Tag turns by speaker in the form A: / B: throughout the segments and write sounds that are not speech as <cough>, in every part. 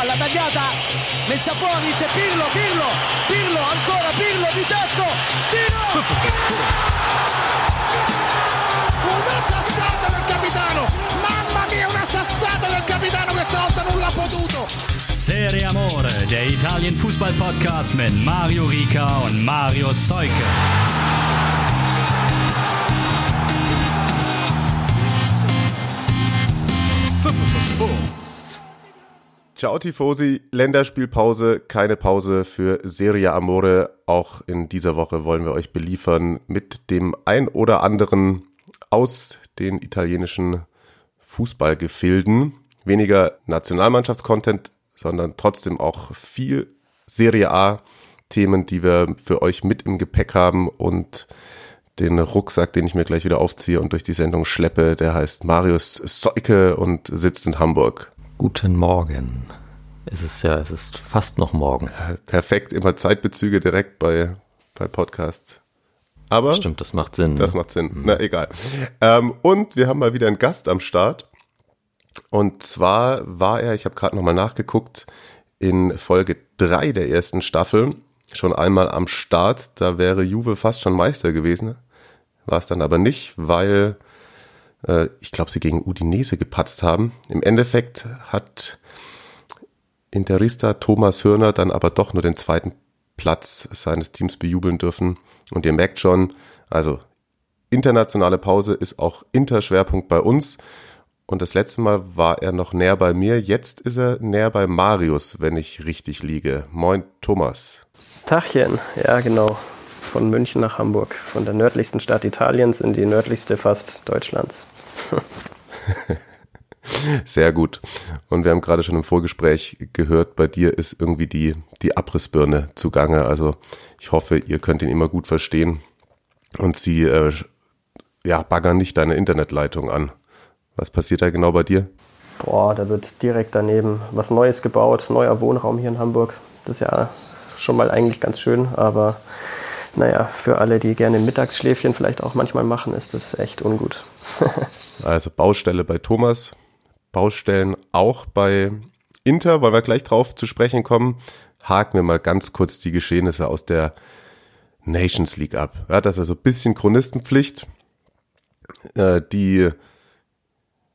A: palla tagliata, messa fuori, c'è Pirlo, Pirlo, Pirlo, ancora Pirlo di tacco, tiro!
B: Una sassata del capitano! Mamma mia, una sassata del capitano questa volta non l'ha potuto!
C: Serie Amore, der Italien Fußball Podcast mit Mario Rica und Mario Seuke.
D: Ciao Tifosi, Länderspielpause, keine Pause für Serie Amore. Auch in dieser Woche wollen wir euch beliefern mit dem ein oder anderen aus den italienischen Fußballgefilden. Weniger Nationalmannschaftscontent, sondern trotzdem auch viel Serie A Themen, die wir für euch mit im Gepäck haben und den Rucksack, den ich mir gleich wieder aufziehe und durch die Sendung schleppe, der heißt Marius Seuke und sitzt in Hamburg.
E: Guten Morgen. Es ist ja, es ist fast noch morgen.
D: Perfekt, immer Zeitbezüge direkt bei, bei Podcasts. Aber
E: Stimmt, das macht Sinn.
D: das
E: ne?
D: macht Sinn. Na, egal. Ähm, und wir haben mal wieder einen Gast am Start. Und zwar war er, ich habe gerade nochmal nachgeguckt, in Folge drei der ersten Staffel schon einmal am Start. Da wäre Juve fast schon Meister gewesen. War es dann aber nicht, weil äh, ich glaube, sie gegen Udinese gepatzt haben. Im Endeffekt hat Interista Thomas Hörner dann aber doch nur den zweiten Platz seines Teams bejubeln dürfen. Und ihr merkt schon, also internationale Pause ist auch Interschwerpunkt bei uns. Und das letzte Mal war er noch näher bei mir. Jetzt ist er näher bei Marius, wenn ich richtig liege. Moin, Thomas.
F: Tachchen, ja genau. Von München nach Hamburg. Von der nördlichsten Stadt Italiens in die nördlichste fast Deutschlands. <laughs>
D: Sehr gut. Und wir haben gerade schon im Vorgespräch gehört, bei dir ist irgendwie die, die Abrissbirne zugange. Also ich hoffe, ihr könnt ihn immer gut verstehen. Und sie äh, ja, baggern nicht deine Internetleitung an. Was passiert da genau bei dir?
F: Boah, da wird direkt daneben was Neues gebaut. Neuer Wohnraum hier in Hamburg. Das ist ja schon mal eigentlich ganz schön, aber naja, für alle, die gerne Mittagsschläfchen vielleicht auch manchmal machen, ist das echt ungut. <laughs>
D: Also Baustelle bei Thomas, Baustellen auch bei Inter, wollen wir gleich drauf zu sprechen kommen. Haken wir mal ganz kurz die Geschehnisse aus der Nations League ab. Ja, das ist also ein bisschen Chronistenpflicht. Äh, die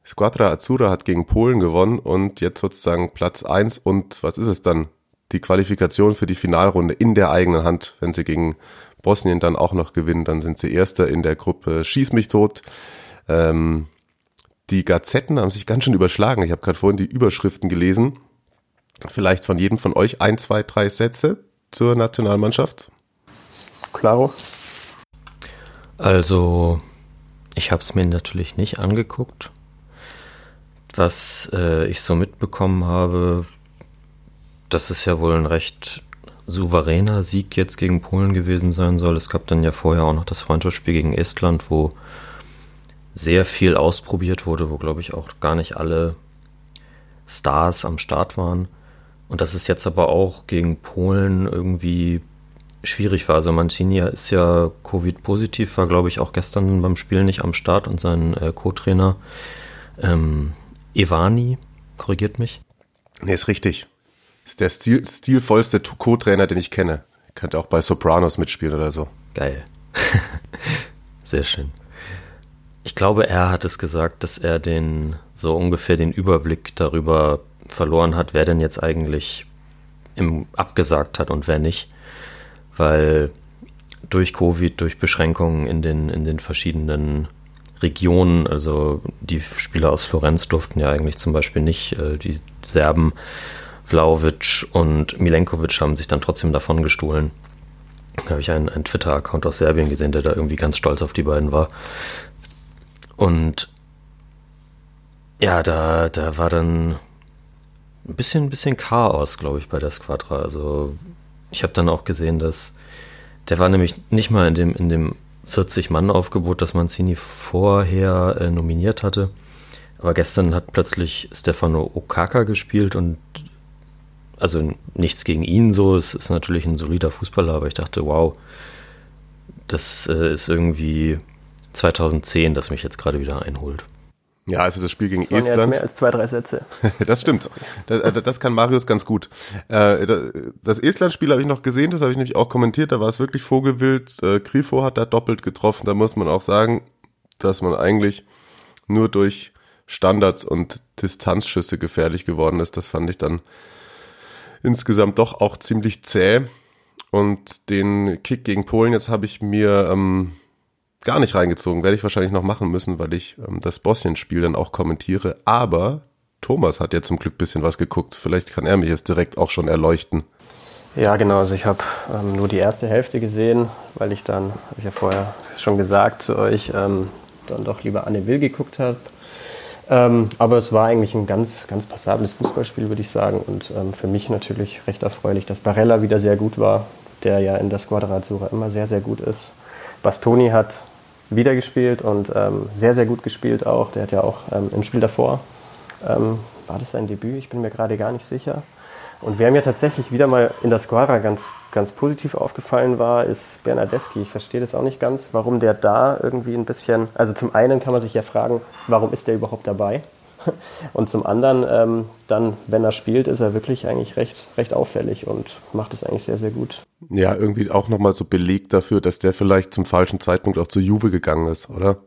D: Squadra Azzurra hat gegen Polen gewonnen und jetzt sozusagen Platz eins und was ist es dann? Die Qualifikation für die Finalrunde in der eigenen Hand. Wenn sie gegen Bosnien dann auch noch gewinnen, dann sind sie Erster in der Gruppe Schieß mich tot. Ähm, die Gazetten haben sich ganz schön überschlagen. Ich habe gerade vorhin die Überschriften gelesen. Vielleicht von jedem von euch ein, zwei, drei Sätze zur Nationalmannschaft.
F: Klaro?
E: Also, ich habe es mir natürlich nicht angeguckt. Was äh, ich so mitbekommen habe, dass es ja wohl ein recht souveräner Sieg jetzt gegen Polen gewesen sein soll. Es gab dann ja vorher auch noch das Freundschaftsspiel gegen Estland, wo sehr viel ausprobiert wurde, wo glaube ich auch gar nicht alle Stars am Start waren. Und dass es jetzt aber auch gegen Polen irgendwie schwierig war. Also Mancini ist ja Covid-positiv, war glaube ich auch gestern beim Spiel nicht am Start und sein äh, Co-Trainer ähm, Evani korrigiert mich.
D: Nee, ist richtig. Ist der stil stilvollste Co-Trainer, den ich kenne. Könnte auch bei Sopranos mitspielen oder so.
E: Geil. <laughs> Sehr schön. Ich glaube, er hat es gesagt, dass er den so ungefähr den Überblick darüber verloren hat, wer denn jetzt eigentlich im abgesagt hat und wer nicht, weil durch Covid, durch Beschränkungen in den in den verschiedenen Regionen, also die Spieler aus Florenz durften ja eigentlich zum Beispiel nicht, äh, die Serben Vlaovic und Milenkovic haben sich dann trotzdem davon gestohlen. Da habe ich einen, einen Twitter-Account aus Serbien gesehen, der da irgendwie ganz stolz auf die beiden war. Und ja, da, da war dann ein bisschen, ein bisschen Chaos, glaube ich, bei der Squadra. Also ich habe dann auch gesehen, dass der war nämlich nicht mal in dem, in dem 40-Mann-Aufgebot, das Mancini vorher äh, nominiert hatte. Aber gestern hat plötzlich Stefano Okaka gespielt und also nichts gegen ihn so, es ist natürlich ein solider Fußballer, aber ich dachte, wow, das äh, ist irgendwie 2010, das mich jetzt gerade wieder einholt.
D: Ja, also das Spiel gegen
F: Das waren ja jetzt
D: Estland.
F: mehr als zwei, drei Sätze. <laughs>
D: Das stimmt. Das, das kann Marius ganz gut. Äh, Das Estland-Spiel habe ich noch gesehen, das habe ich nämlich auch kommentiert, da war es wirklich vogelwild. Äh, Grifo hat da doppelt getroffen. Da muss man auch sagen, dass man eigentlich nur durch Standards und Distanzschüsse gefährlich geworden ist. Das fand ich dann insgesamt doch auch ziemlich zäh. Und den Kick gegen Polen, jetzt habe ich mir ähm, gar nicht reingezogen. Werde ich wahrscheinlich noch machen müssen, weil ich ähm, das Bosnien-Spiel dann auch kommentiere. Aber Thomas hat ja zum Glück bisschen was geguckt. Vielleicht kann er mich jetzt direkt auch schon erleuchten.
F: Ja, genau. Also ich habe ähm, nur die erste Hälfte gesehen, weil ich dann, habe ich ja vorher schon gesagt zu euch, ähm, dann doch lieber Anne Will geguckt habe. Ähm, aber es war eigentlich ein ganz, ganz passables Fußballspiel, würde ich sagen. Und ähm, für mich natürlich recht erfreulich, dass Barella wieder sehr gut war, der ja in der Squadra immer sehr, sehr gut ist. Bastoni hat wieder gespielt und ähm, sehr, sehr gut gespielt auch. Der hat ja auch ähm, im Spiel davor, ähm, war das sein Debüt? Ich bin mir gerade gar nicht sicher. Und wer mir tatsächlich wieder mal in der Squadra ganz, ganz positiv aufgefallen war, ist Bernardeschi. Ich verstehe das auch nicht ganz, warum der da irgendwie ein bisschen. Also zum einen kann man sich ja fragen, warum ist der überhaupt dabei? Und zum anderen, ähm, dann, wenn er spielt, ist er wirklich eigentlich recht, recht auffällig und macht es eigentlich sehr, sehr gut.
D: Ja, irgendwie auch nochmal so belegt dafür, dass der vielleicht zum falschen Zeitpunkt auch zur Juve gegangen ist, oder?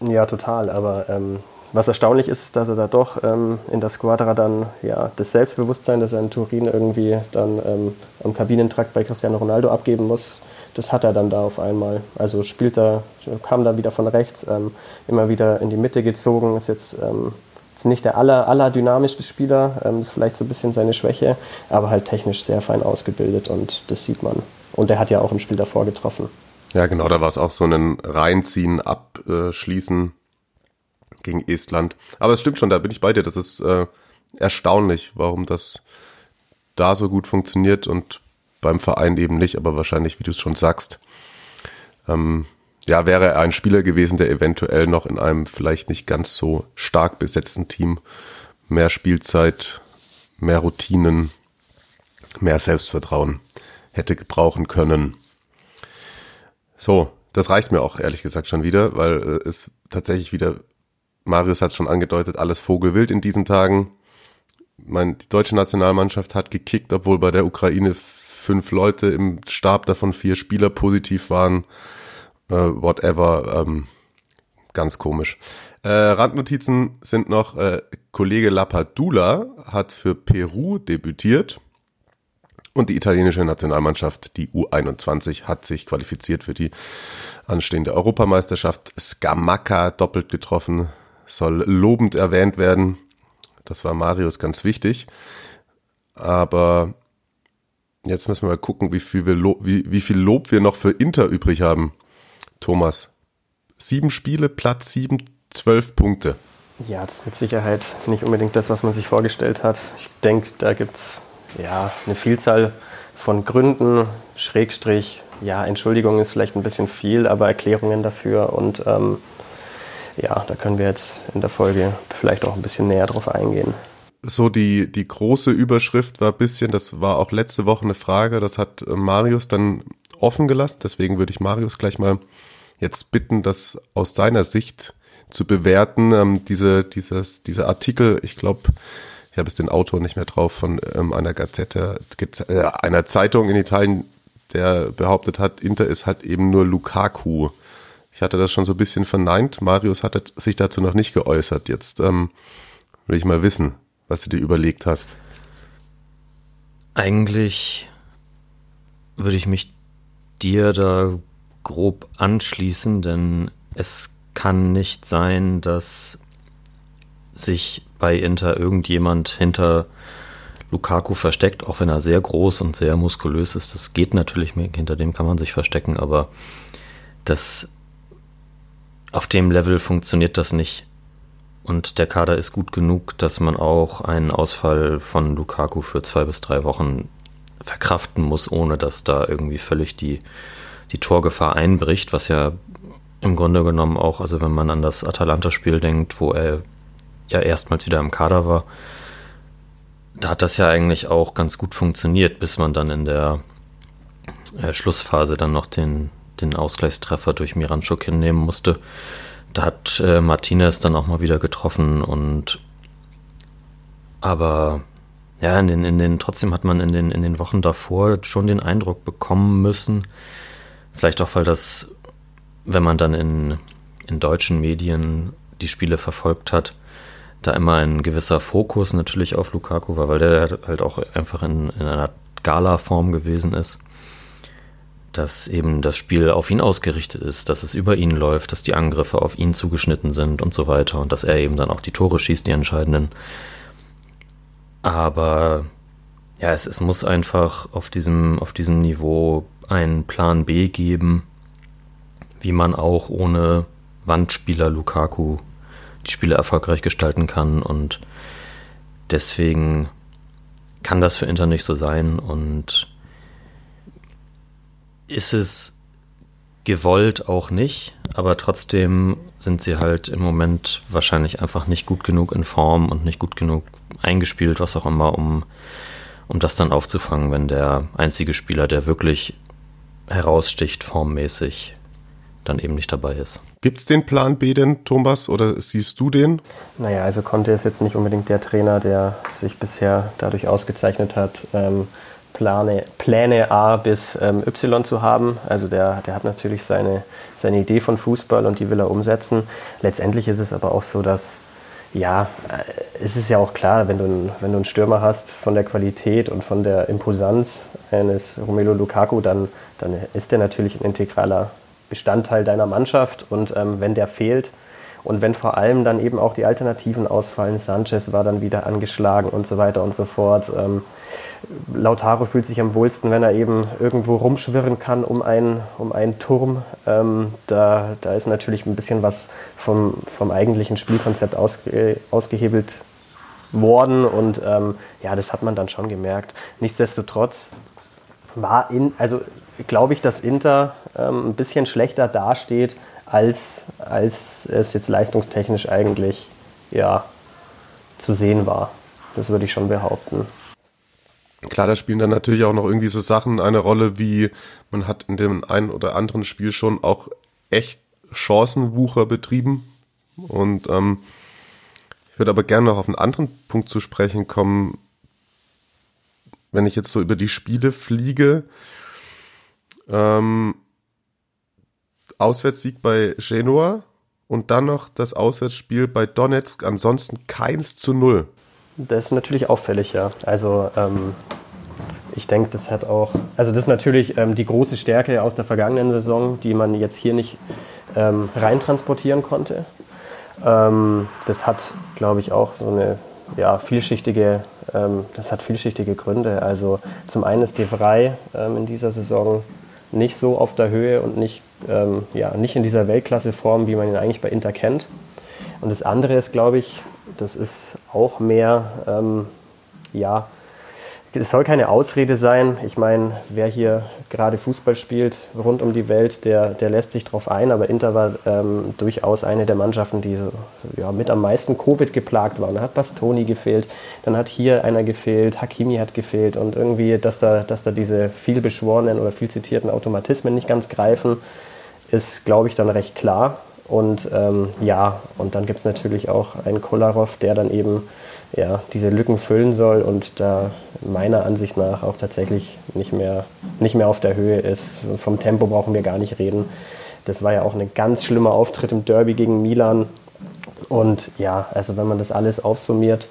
F: Ja, total. Aber ähm, was erstaunlich ist, ist, dass er da doch ähm, in der Squadra dann ja das Selbstbewusstsein, das er in Turin irgendwie dann ähm, am Kabinentrakt bei Cristiano Ronaldo abgeben muss, das hat er dann da auf einmal. Also spielt er, kam da wieder von rechts, ähm, immer wieder in die Mitte gezogen, ist jetzt, jetzt nicht der aller, aller dynamischste Spieler, ähm, ist vielleicht so ein bisschen seine Schwäche, aber halt technisch sehr fein ausgebildet und das sieht man. Und er hat ja auch im Spiel davor getroffen.
D: Ja, genau, da war es auch so ein Reinziehen, Abschließen gegen Estland. Aber es stimmt schon, da bin ich bei dir. Das ist äh, erstaunlich, warum das da so gut funktioniert und beim Verein eben nicht, aber wahrscheinlich, wie du es schon sagst, ähm, ja, wäre er ein Spieler gewesen, der eventuell noch in einem vielleicht nicht ganz so stark besetzten Team mehr Spielzeit, mehr Routinen, mehr Selbstvertrauen hätte gebrauchen können. So, das reicht mir auch ehrlich gesagt schon wieder, weil äh, es tatsächlich wieder, Marius hat es schon angedeutet, alles Vogelwild in diesen Tagen. Mein, die deutsche Nationalmannschaft hat gekickt, obwohl bei der Ukraine fünf Leute im Stab davon vier Spieler positiv waren. Äh, whatever, ähm, ganz komisch. Äh, Randnotizen sind noch, äh, Kollege Lapadula hat für Peru debütiert. Und die italienische Nationalmannschaft, die U21, hat sich qualifiziert für die anstehende Europameisterschaft. Scamacca doppelt getroffen, soll lobend erwähnt werden. Das war Marius ganz wichtig. Aber jetzt müssen wir mal gucken, wie viel, Lob, wie, wie viel Lob wir noch für Inter übrig haben. Thomas, sieben Spiele, Platz sieben, zwölf Punkte.
F: Ja, das ist mit Sicherheit nicht unbedingt das, was man sich vorgestellt hat. Ich denke, da gibt es ja, eine Vielzahl von Gründen, Schrägstrich, ja, Entschuldigung ist vielleicht ein bisschen viel, aber Erklärungen dafür und ähm, ja, da können wir jetzt in der Folge vielleicht auch ein bisschen näher drauf eingehen.
D: So die, die große Überschrift war ein bisschen, das war auch letzte Woche eine Frage, das hat äh, Marius dann offen gelassen, deswegen würde ich Marius gleich mal jetzt bitten, das aus seiner Sicht zu bewerten. Ähm, diese, dieses, dieser Artikel, ich glaube, ich habe jetzt den Autor nicht mehr drauf, von ähm, einer Gazette, äh, einer Zeitung in Italien, der behauptet hat, Inter ist halt eben nur Lukaku. Ich hatte das schon so ein bisschen verneint. Marius hat sich dazu noch nicht geäußert. Jetzt ähm, will ich mal wissen, was du dir überlegt hast.
E: Eigentlich würde ich mich dir da grob anschließen, denn es kann nicht sein, dass sich bei Inter irgendjemand hinter Lukaku versteckt, auch wenn er sehr groß und sehr muskulös ist. Das geht natürlich, hinter dem kann man sich verstecken, aber das auf dem Level funktioniert das nicht. Und der Kader ist gut genug, dass man auch einen Ausfall von Lukaku für zwei bis drei Wochen verkraften muss, ohne dass da irgendwie völlig die, die Torgefahr einbricht, was ja im Grunde genommen auch, also wenn man an das Atalanta-Spiel denkt, wo er ja erstmals wieder im Kader war, da hat das ja eigentlich auch ganz gut funktioniert, bis man dann in der äh, Schlussphase dann noch den, den Ausgleichstreffer durch Miranchuk hinnehmen musste. Da hat äh, Martinez dann auch mal wieder getroffen und aber ja, in den, in den, trotzdem hat man in den, in den Wochen davor schon den Eindruck bekommen müssen, vielleicht auch, weil das, wenn man dann in, in deutschen Medien die Spiele verfolgt hat, da immer ein gewisser Fokus natürlich auf Lukaku war, weil der halt auch einfach in, in einer Gala-Form gewesen ist, dass eben das Spiel auf ihn ausgerichtet ist, dass es über ihn läuft, dass die Angriffe auf ihn zugeschnitten sind und so weiter und dass er eben dann auch die Tore schießt, die entscheidenden. Aber ja, es, es muss einfach auf diesem, auf diesem Niveau einen Plan B geben, wie man auch ohne Wandspieler Lukaku die Spiele erfolgreich gestalten kann. Und deswegen kann das für Inter nicht so sein. Und ist es gewollt auch nicht, aber trotzdem sind sie halt im Moment wahrscheinlich einfach nicht gut genug in Form und nicht gut genug eingespielt, was auch immer, um, um das dann aufzufangen, wenn der einzige Spieler, der wirklich heraussticht formmäßig, dann eben nicht dabei ist.
D: Gibt es den Plan B denn, Thomas, oder siehst du den?
F: Naja, also Conte ist jetzt nicht unbedingt der Trainer, der sich bisher dadurch ausgezeichnet hat, ähm, Plane, Pläne A bis ähm, Y zu haben. Also der, der hat natürlich seine, seine Idee von Fußball und die will er umsetzen. Letztendlich ist es aber auch so, dass ja, äh, es ist ja auch klar, wenn du, wenn du einen Stürmer hast von der Qualität und von der Imposanz eines Romelu Lukaku, dann, dann ist der natürlich ein integraler Bestandteil deiner Mannschaft und ähm, wenn der fehlt und wenn vor allem dann eben auch die Alternativen ausfallen, Sanchez war dann wieder angeschlagen und so weiter und so fort. Ähm, Lautaro fühlt sich am wohlsten, wenn er eben irgendwo rumschwirren kann um einen, um einen Turm. Ähm, da, da ist natürlich ein bisschen was vom, vom eigentlichen Spielkonzept ausge, ausgehebelt worden und ähm, ja, das hat man dann schon gemerkt. Nichtsdestotrotz war in, also glaube ich, dass Inter ähm, ein bisschen schlechter dasteht, als, als es jetzt leistungstechnisch eigentlich ja, zu sehen war. Das würde ich schon behaupten.
D: Klar, da spielen dann natürlich auch noch irgendwie so Sachen eine Rolle, wie man hat in dem einen oder anderen Spiel schon auch echt Chancenwucher betrieben. Und ähm, ich würde aber gerne noch auf einen anderen Punkt zu sprechen kommen. Wenn ich jetzt so über die Spiele fliege, ähm, Auswärtssieg bei Genua und dann noch das Auswärtsspiel bei Donetsk, ansonsten keins zu null.
F: Das ist natürlich auffällig, ja. Also ähm, ich denke, das hat auch, also das ist natürlich ähm, die große Stärke aus der vergangenen Saison, die man jetzt hier nicht ähm, reintransportieren konnte. Ähm, das hat, glaube ich, auch so eine ja, vielschichtige, ähm, das hat vielschichtige Gründe. Also zum einen ist De Vrij ähm, in dieser Saison nicht so auf der Höhe und nicht, ja, nicht in dieser Weltklasseform, wie man ihn eigentlich bei Inter kennt. Und das andere ist, glaube ich, das ist auch mehr, ähm, ja, es soll keine Ausrede sein. Ich meine, wer hier gerade Fußball spielt rund um die Welt, der, der lässt sich darauf ein. Aber Inter war ähm, durchaus eine der Mannschaften, die ja, mit am meisten Covid geplagt waren. Da hat Bastoni gefehlt, dann hat hier einer gefehlt, Hakimi hat gefehlt. Und irgendwie, dass da, dass da diese vielbeschworenen oder viel zitierten Automatismen nicht ganz greifen, ist, glaube ich, dann recht klar. Und ähm, ja, und dann gibt es natürlich auch einen Kolarov, der dann eben ja, diese Lücken füllen soll und da meiner Ansicht nach auch tatsächlich nicht mehr, nicht mehr auf der Höhe ist. Vom Tempo brauchen wir gar nicht reden. Das war ja auch ein ganz schlimmer Auftritt im Derby gegen Milan. Und ja, also wenn man das alles aufsummiert,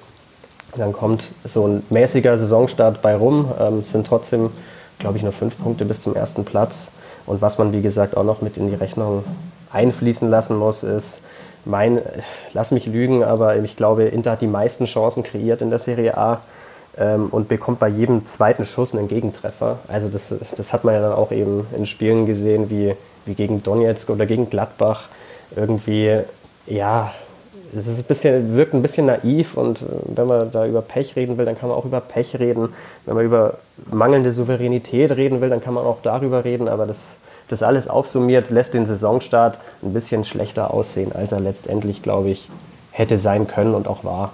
F: dann kommt so ein mäßiger Saisonstart bei rum. Ähm, es sind trotzdem, glaube ich, nur fünf Punkte bis zum ersten Platz. Und was man, wie gesagt, auch noch mit in die Rechnung einfließen lassen muss, ist, mein, lass mich lügen, aber ich glaube, Inter hat die meisten Chancen kreiert in der Serie A ähm, und bekommt bei jedem zweiten Schuss einen Gegentreffer. Also das, das hat man ja dann auch eben in Spielen gesehen, wie, wie gegen Donetsk oder gegen Gladbach. Irgendwie, ja, es ist ein bisschen, wirkt ein bisschen naiv und wenn man da über Pech reden will, dann kann man auch über Pech reden. Wenn man über mangelnde Souveränität reden will, dann kann man auch darüber reden, aber das das alles aufsummiert, lässt den Saisonstart ein bisschen schlechter aussehen, als er letztendlich, glaube ich, hätte sein können und auch war.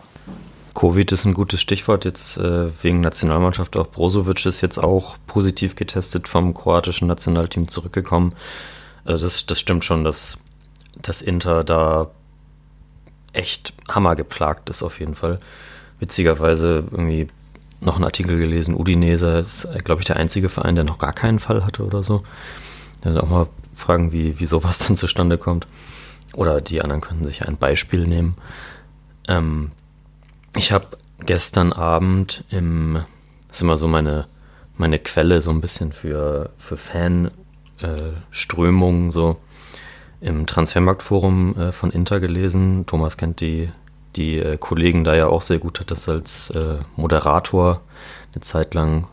E: Covid ist ein gutes Stichwort jetzt äh, wegen Nationalmannschaft. Auch Brozovic ist jetzt auch positiv getestet vom kroatischen Nationalteam zurückgekommen. Also das, das stimmt schon, dass dass Inter da echt hammergeplagt ist auf jeden Fall. Witzigerweise irgendwie noch einen Artikel gelesen, Udinese ist, glaube ich, der einzige Verein, der noch gar keinen Fall hatte oder so. Also auch mal fragen, wie, wie sowas <laughs> dann zustande kommt. Oder die anderen könnten sich ein Beispiel nehmen. Ähm, ich habe gestern Abend im, das ist immer so meine, meine Quelle so ein bisschen für, für Fanströmungen, äh, so im Transfermarktforum äh, von Inter gelesen. Thomas kennt die, die äh, Kollegen da ja auch sehr gut, hat das als äh, Moderator eine Zeit lang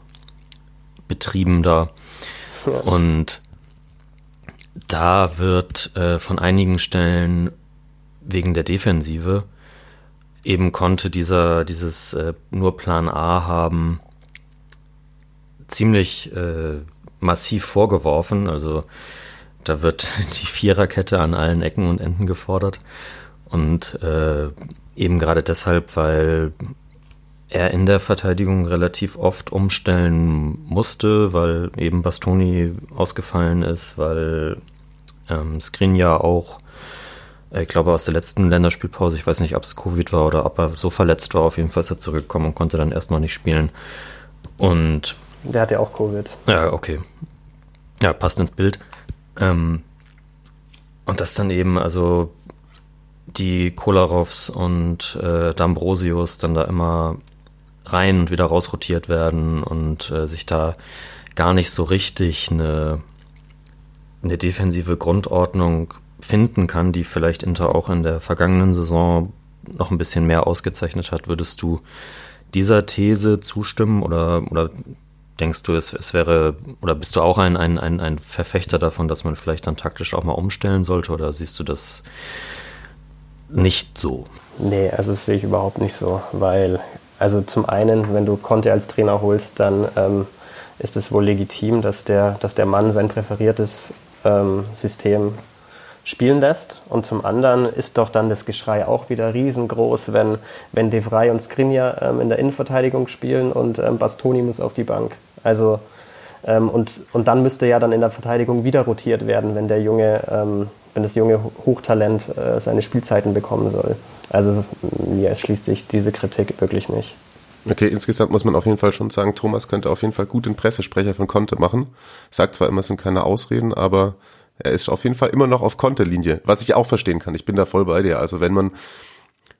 E: betrieben da. Ja. Und da wird äh, von einigen Stellen wegen der Defensive eben konnte dieser, dieses äh, nur Plan A haben ziemlich äh, massiv vorgeworfen. Also da wird <laughs> die Viererkette an allen Ecken und Enden gefordert. Und äh, eben gerade deshalb, weil er in der Verteidigung relativ oft umstellen musste, weil eben Bastoni ausgefallen ist, weil ähm, Skriniar auch, äh, ich glaube aus der letzten Länderspielpause, ich weiß nicht, ob es Covid war oder ob er so verletzt war, auf jeden Fall ist er zurückgekommen und konnte dann erstmal nicht spielen. Und
F: der hat ja auch Covid.
E: Ja, okay. Ja, passt ins Bild. Ähm, und das dann eben, also die Kolarovs und äh, D'Ambrosius dann da immer rein und wieder rausrotiert werden und äh, sich da gar nicht so richtig eine, eine defensive Grundordnung finden kann, die vielleicht Inter auch in der vergangenen Saison noch ein bisschen mehr ausgezeichnet hat. Würdest du dieser These zustimmen oder, oder denkst du, es, es wäre, oder bist du auch ein, ein, ein, ein Verfechter davon, dass man vielleicht dann taktisch auch mal umstellen sollte oder siehst du das nicht so?
F: Nee, also das sehe ich überhaupt nicht so, weil, also zum einen, wenn du Conte als Trainer holst, dann ähm, ist es wohl legitim, dass der, dass der Mann sein präferiertes ähm, System spielen lässt. Und zum anderen ist doch dann das Geschrei auch wieder riesengroß, wenn, wenn De Vrij und Skriniar ähm, in der Innenverteidigung spielen und ähm, Bastoni muss auf die Bank. Also ähm, und, und dann müsste ja dann in der Verteidigung wieder rotiert werden, wenn der junge, ähm, wenn das junge Hochtalent äh, seine Spielzeiten bekommen soll. Also mir erschließt sich diese Kritik wirklich nicht.
D: Okay, insgesamt muss man auf jeden Fall schon sagen, Thomas könnte auf jeden Fall gut den Pressesprecher von Conte machen. Sagt zwar immer, es sind keine Ausreden, aber er ist auf jeden Fall immer noch auf Konterlinie, was ich auch verstehen kann. Ich bin da voll bei dir. Also wenn man,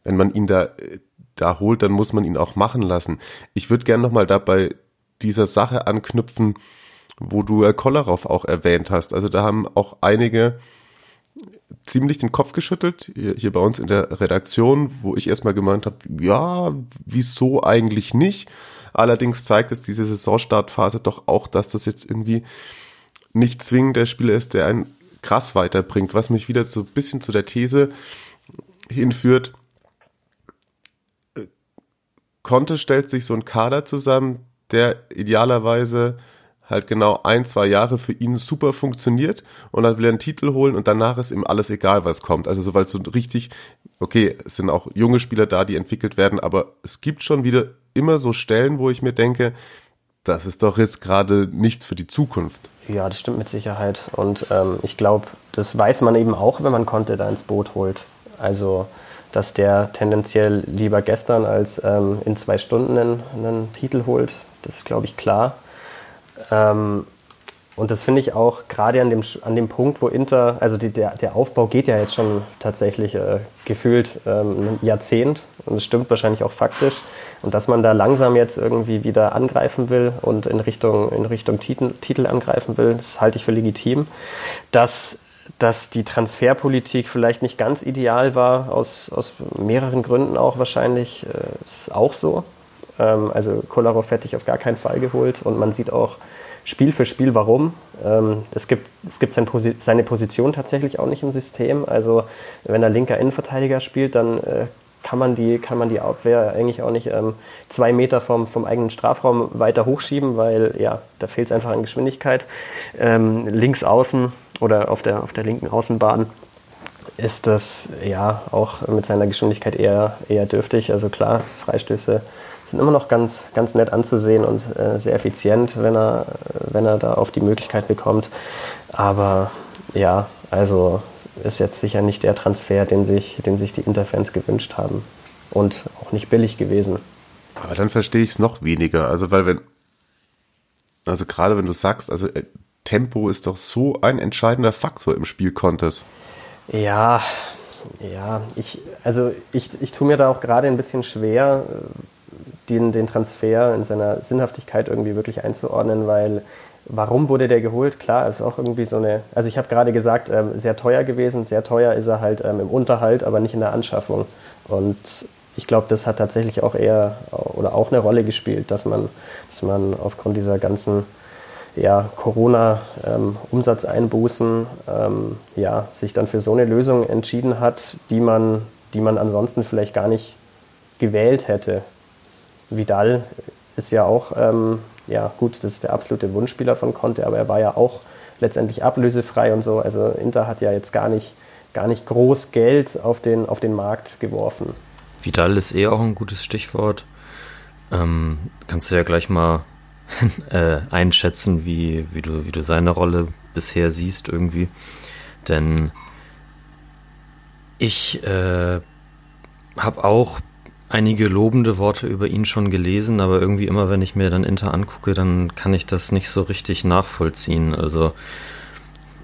D: wenn man ihn da, da holt, dann muss man ihn auch machen lassen. Ich würde gerne nochmal da bei dieser Sache anknüpfen, wo du äh, Kolarov auch erwähnt hast. Also da haben auch einige ziemlich den Kopf geschüttelt, hier, bei uns in der Redaktion, wo ich erstmal gemeint habe, ja, wieso eigentlich nicht? Allerdings zeigt es diese Saisonstartphase doch auch, dass das jetzt irgendwie nicht zwingend der Spieler ist, der einen krass weiterbringt, was mich wieder so ein bisschen zu der These hinführt. Conte stellt sich so ein Kader zusammen, der idealerweise halt genau ein, zwei Jahre für ihn super funktioniert und dann will er einen Titel holen und danach ist ihm alles egal, was kommt. Also so, weil so richtig, okay, es sind auch junge Spieler da, die entwickelt werden, aber es gibt schon wieder immer so Stellen, wo ich mir denke, das ist doch jetzt gerade nichts für die Zukunft.
F: Ja, das stimmt mit Sicherheit. Und ähm, ich glaube, das weiß man eben auch, wenn man Conte da ins Boot holt. Also, dass der tendenziell lieber gestern als ähm, in zwei Stunden einen, einen Titel holt, das ist, glaube ich, klar. Ähm, und das finde ich auch gerade an dem, an dem Punkt, wo Inter, also die, der, der Aufbau geht ja jetzt schon tatsächlich äh, gefühlt ähm, ein Jahrzehnt und das stimmt wahrscheinlich auch faktisch. Und dass man da langsam jetzt irgendwie wieder angreifen will und in Richtung, in Richtung Titel, Titel angreifen will, das halte ich für legitim. Dass, dass die Transferpolitik vielleicht nicht ganz ideal war, aus, aus mehreren Gründen auch wahrscheinlich, äh, ist auch so. Ähm, also Kolarov hätte ich auf gar keinen Fall geholt und man sieht auch, Spiel für Spiel, warum. Ähm, es gibt, es gibt sein Posi seine Position tatsächlich auch nicht im System. Also wenn er linker Innenverteidiger spielt, dann äh, kann, man die, kann man die Abwehr eigentlich auch nicht ähm, zwei Meter vom, vom eigenen Strafraum weiter hochschieben, weil ja, da fehlt es einfach an Geschwindigkeit. Ähm, links außen oder auf der, auf der linken Außenbahn ist das ja auch mit seiner Geschwindigkeit eher, eher dürftig. Also klar, Freistöße sind immer noch ganz, ganz nett anzusehen und äh, sehr effizient, wenn er, wenn er da auf die Möglichkeit bekommt. Aber ja, also ist jetzt sicher nicht der Transfer, den sich, den sich die Interfans gewünscht haben. Und auch nicht billig gewesen.
D: Aber dann verstehe ich es noch weniger. Also, weil wenn, also gerade wenn du sagst, also äh, Tempo ist doch so ein entscheidender Faktor im Spiel Contest.
F: Ja, ja, ich, also ich, ich tue mir da auch gerade ein bisschen schwer, den, den Transfer in seiner Sinnhaftigkeit irgendwie wirklich einzuordnen, weil warum wurde der geholt? Klar, ist auch irgendwie so eine, also ich habe gerade gesagt, ähm, sehr teuer gewesen, sehr teuer ist er halt ähm, im Unterhalt, aber nicht in der Anschaffung. Und ich glaube, das hat tatsächlich auch eher oder auch eine Rolle gespielt, dass man, dass man aufgrund dieser ganzen ja, Corona-Umsatzeinbußen ähm, ja, sich dann für so eine Lösung entschieden hat, die man, die man ansonsten vielleicht gar nicht gewählt hätte. Vidal ist ja auch, ähm, ja gut, das ist der absolute Wunschspieler von Conte, aber er war ja auch letztendlich ablösefrei und so. Also Inter hat ja jetzt gar nicht, gar nicht groß Geld auf den, auf den Markt geworfen.
E: Vidal ist eh auch ein gutes Stichwort. Ähm, kannst du ja gleich mal <laughs> äh, einschätzen, wie, wie, du, wie du seine Rolle bisher siehst irgendwie. Denn ich äh, habe auch einige lobende Worte über ihn schon gelesen, aber irgendwie immer, wenn ich mir dann Inter angucke, dann kann ich das nicht so richtig nachvollziehen. Also,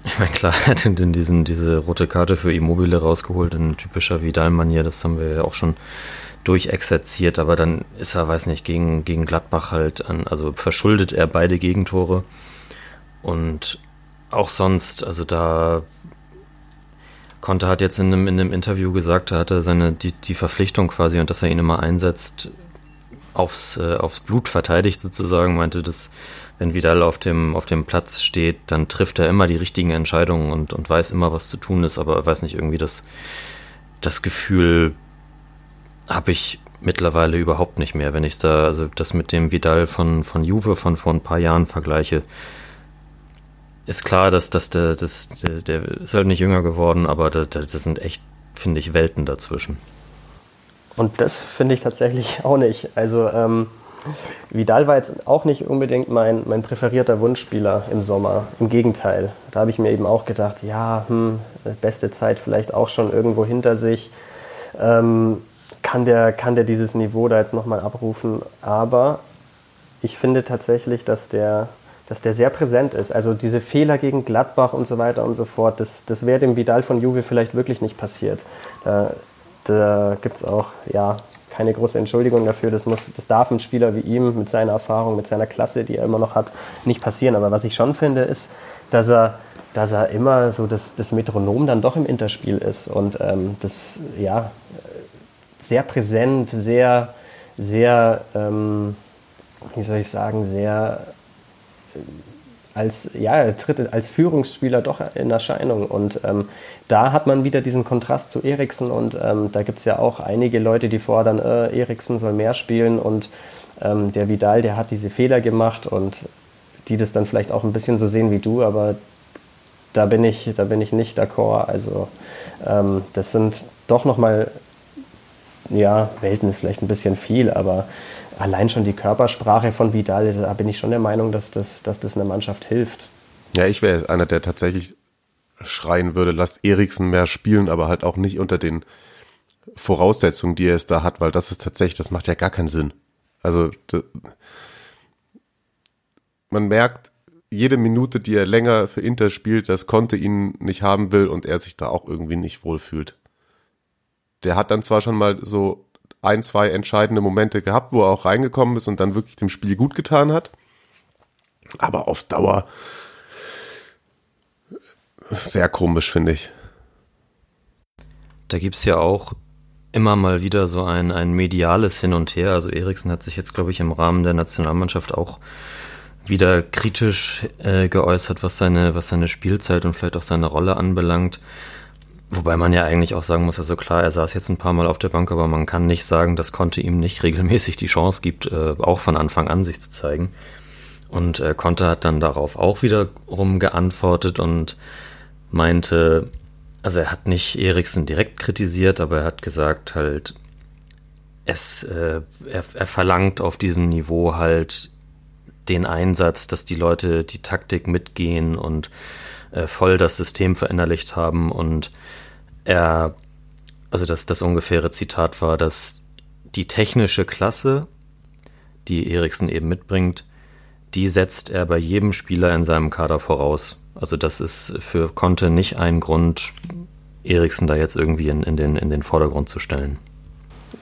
E: ich meine, klar, <laughs> er hat in diesen, diese rote Karte für Immobile rausgeholt in typischer Vidal-Manier, das haben wir ja auch schon durchexerziert, aber dann ist er, weiß nicht, gegen, gegen Gladbach halt an, also verschuldet er beide Gegentore. Und auch sonst, also da Conte hat jetzt in einem, in einem Interview gesagt, er hatte seine, die, die Verpflichtung quasi und dass er ihn immer einsetzt, aufs, äh, aufs Blut verteidigt sozusagen, meinte, dass wenn Vidal auf dem, auf dem Platz steht, dann trifft er immer die richtigen Entscheidungen und, und weiß immer, was zu tun ist, aber er weiß nicht, irgendwie das, das Gefühl habe ich mittlerweile überhaupt nicht mehr. Wenn ich da, also das mit dem Vidal von, von Juve von vor ein paar Jahren vergleiche, ist klar, dass, dass der, das, der, der ist halt nicht jünger geworden, aber das, das sind echt, finde ich, Welten dazwischen.
F: Und das finde ich tatsächlich <laughs> auch nicht. Also ähm, Vidal war jetzt auch nicht unbedingt mein, mein präferierter Wunschspieler im Sommer. Im Gegenteil. Da habe ich mir eben auch gedacht, ja, hm, beste Zeit vielleicht auch schon irgendwo hinter sich. Ähm, kann der, kann der dieses Niveau da jetzt nochmal abrufen. Aber ich finde tatsächlich, dass der, dass der sehr präsent ist. Also diese Fehler gegen Gladbach und so weiter und so fort, das, das wäre dem Vidal von Juve vielleicht wirklich nicht passiert. Da, da gibt es auch ja, keine große Entschuldigung dafür. Das, muss, das darf ein Spieler wie ihm mit seiner Erfahrung, mit seiner Klasse, die er immer noch hat, nicht passieren. Aber was ich schon finde, ist, dass er, dass er immer so das, das Metronom dann doch im Interspiel ist. Und ähm, das, ja, sehr präsent, sehr, sehr, ähm, wie soll ich sagen, sehr als, ja, tritt als Führungsspieler doch in Erscheinung. Und ähm, da hat man wieder diesen Kontrast zu Eriksen und ähm, da gibt es ja auch einige Leute, die fordern, äh, Eriksen soll mehr spielen und ähm, der Vidal, der hat diese Fehler gemacht und die das dann vielleicht auch ein bisschen so sehen wie du, aber da bin ich, da bin ich nicht d'accord. Also ähm, das sind doch nochmal ja, Welten ist vielleicht ein bisschen viel, aber allein schon die Körpersprache von Vidal, da bin ich schon der Meinung, dass das, dass das einer Mannschaft hilft.
D: Ja, ich wäre einer, der tatsächlich schreien würde, lasst Eriksen mehr spielen, aber halt auch nicht unter den Voraussetzungen, die er es da hat, weil das ist tatsächlich, das macht ja gar keinen Sinn. Also man merkt jede Minute, die er länger für Inter spielt, dass Conte ihn nicht haben will und er sich da auch irgendwie nicht wohlfühlt der hat dann zwar schon mal so ein, zwei entscheidende Momente gehabt, wo er auch reingekommen ist und dann wirklich dem Spiel gut getan hat. Aber auf Dauer sehr komisch, finde ich.
E: Da gibt es ja auch immer mal wieder so ein, ein mediales Hin und Her. Also Eriksen hat sich jetzt, glaube ich, im Rahmen der Nationalmannschaft auch wieder kritisch äh, geäußert, was seine, was seine Spielzeit und vielleicht auch seine Rolle anbelangt. Wobei man ja eigentlich auch sagen muss, also klar, er saß jetzt ein paar Mal auf der Bank, aber man kann nicht sagen, dass Conte ihm nicht regelmäßig die Chance gibt, äh, auch von Anfang an sich zu zeigen. Und äh, Conte hat dann darauf auch wiederum geantwortet und meinte, also er hat nicht Eriksen direkt kritisiert, aber er hat gesagt halt, es, äh, er, er verlangt auf diesem Niveau halt den Einsatz, dass die Leute die Taktik mitgehen und äh, voll das System verinnerlicht haben und er, also das, das ungefähre Zitat war, dass die technische Klasse, die Eriksen eben mitbringt, die setzt er bei jedem Spieler in seinem Kader voraus. Also das ist für Conte nicht ein Grund, Eriksen da jetzt irgendwie in, in, den, in den Vordergrund zu stellen.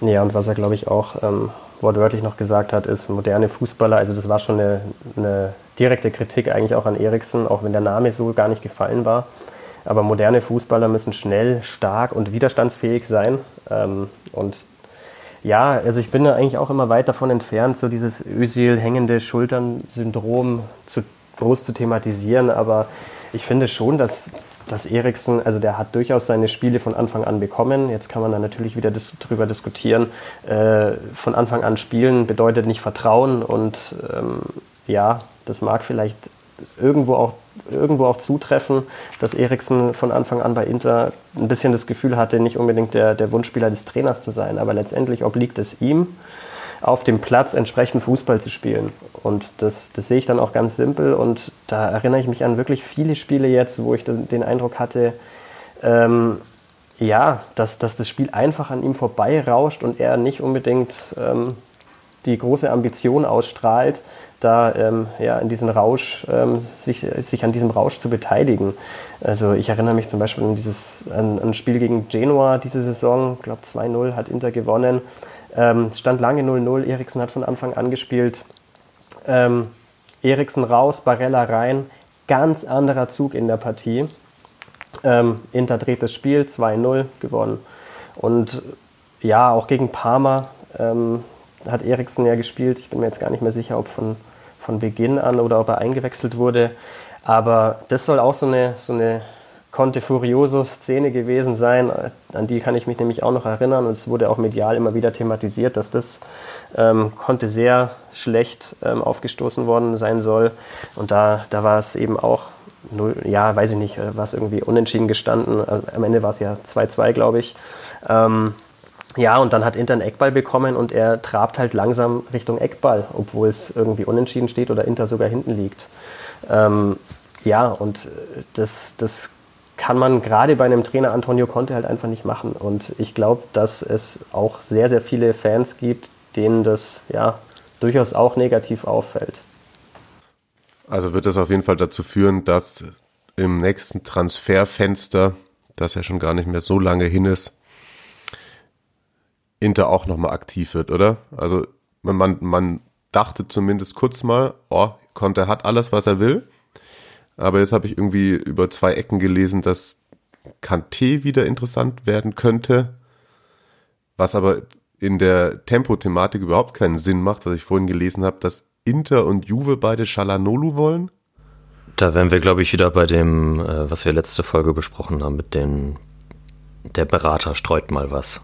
F: Ja, und was er, glaube ich, auch ähm, wortwörtlich noch gesagt hat, ist moderne Fußballer. Also das war schon eine, eine direkte Kritik eigentlich auch an Eriksen, auch wenn der Name so gar nicht gefallen war. Aber moderne Fußballer müssen schnell, stark und widerstandsfähig sein. Ähm, und ja, also ich bin da eigentlich auch immer weit davon entfernt, so dieses Özil hängende Schultern-Syndrom zu groß zu thematisieren. Aber ich finde schon, dass, dass Eriksen, also der hat durchaus seine Spiele von Anfang an bekommen. Jetzt kann man da natürlich wieder dis drüber diskutieren. Äh, von Anfang an spielen bedeutet nicht Vertrauen und ähm, ja, das mag vielleicht irgendwo auch, irgendwo auch zutreffen, dass Eriksen von Anfang an bei Inter ein bisschen das Gefühl hatte, nicht unbedingt der, der Wunschspieler des Trainers zu sein, aber letztendlich obliegt es ihm, auf dem Platz entsprechend Fußball zu spielen. Und das, das sehe ich dann auch ganz simpel. Und da erinnere ich mich an wirklich viele Spiele jetzt, wo ich den Eindruck hatte, ähm, ja, dass, dass das Spiel einfach an ihm vorbeirauscht und er nicht unbedingt ähm, die große Ambition ausstrahlt, da ähm, ja, in diesen Rausch, ähm, sich, sich an diesem Rausch zu beteiligen. Also ich erinnere mich zum Beispiel an dieses an, an ein Spiel gegen Genua diese Saison, ich glaube 2-0 hat Inter gewonnen. Ähm, stand lange 0-0, Eriksen hat von Anfang an gespielt. Ähm, Eriksen raus, Barella rein, ganz anderer Zug in der Partie. Ähm, Inter dreht das Spiel, 2-0 gewonnen. Und ja, auch gegen Parma ähm, hat Eriksen ja gespielt. Ich bin mir jetzt gar nicht mehr sicher, ob von, von Beginn an oder ob er eingewechselt wurde. Aber das soll auch so eine, so eine Conte Furioso-Szene gewesen sein. An die kann ich mich nämlich auch noch erinnern. Und es wurde auch medial immer wieder thematisiert, dass das ähm, Conte sehr schlecht ähm, aufgestoßen worden sein soll. Und da, da war es eben auch, ja, weiß ich nicht, äh, war es irgendwie unentschieden gestanden. Also am Ende war es ja 2-2, glaube ich. Ähm, ja, und dann hat Inter einen Eckball bekommen und er trabt halt langsam Richtung Eckball, obwohl es irgendwie unentschieden steht oder Inter sogar hinten liegt. Ähm, ja, und äh, das, das kann man gerade bei einem Trainer Antonio Conte halt einfach nicht machen. Und ich glaube, dass es auch sehr, sehr viele Fans gibt, denen das ja durchaus auch negativ auffällt.
D: Also wird das auf jeden Fall dazu führen, dass im nächsten Transferfenster, das ja schon gar nicht mehr so lange hin ist, Inter auch nochmal aktiv wird, oder? Also man, man dachte zumindest kurz mal, oh, Conte hat alles, was er will. Aber jetzt habe ich irgendwie über zwei Ecken gelesen, dass Kanté wieder interessant werden könnte, was aber in der Tempo-Thematik überhaupt keinen Sinn macht, was ich vorhin gelesen habe, dass Inter und Juve beide Shalanolu wollen.
E: Da wären wir, glaube ich, wieder bei dem, äh, was wir letzte Folge besprochen haben, mit den, der Berater streut mal was.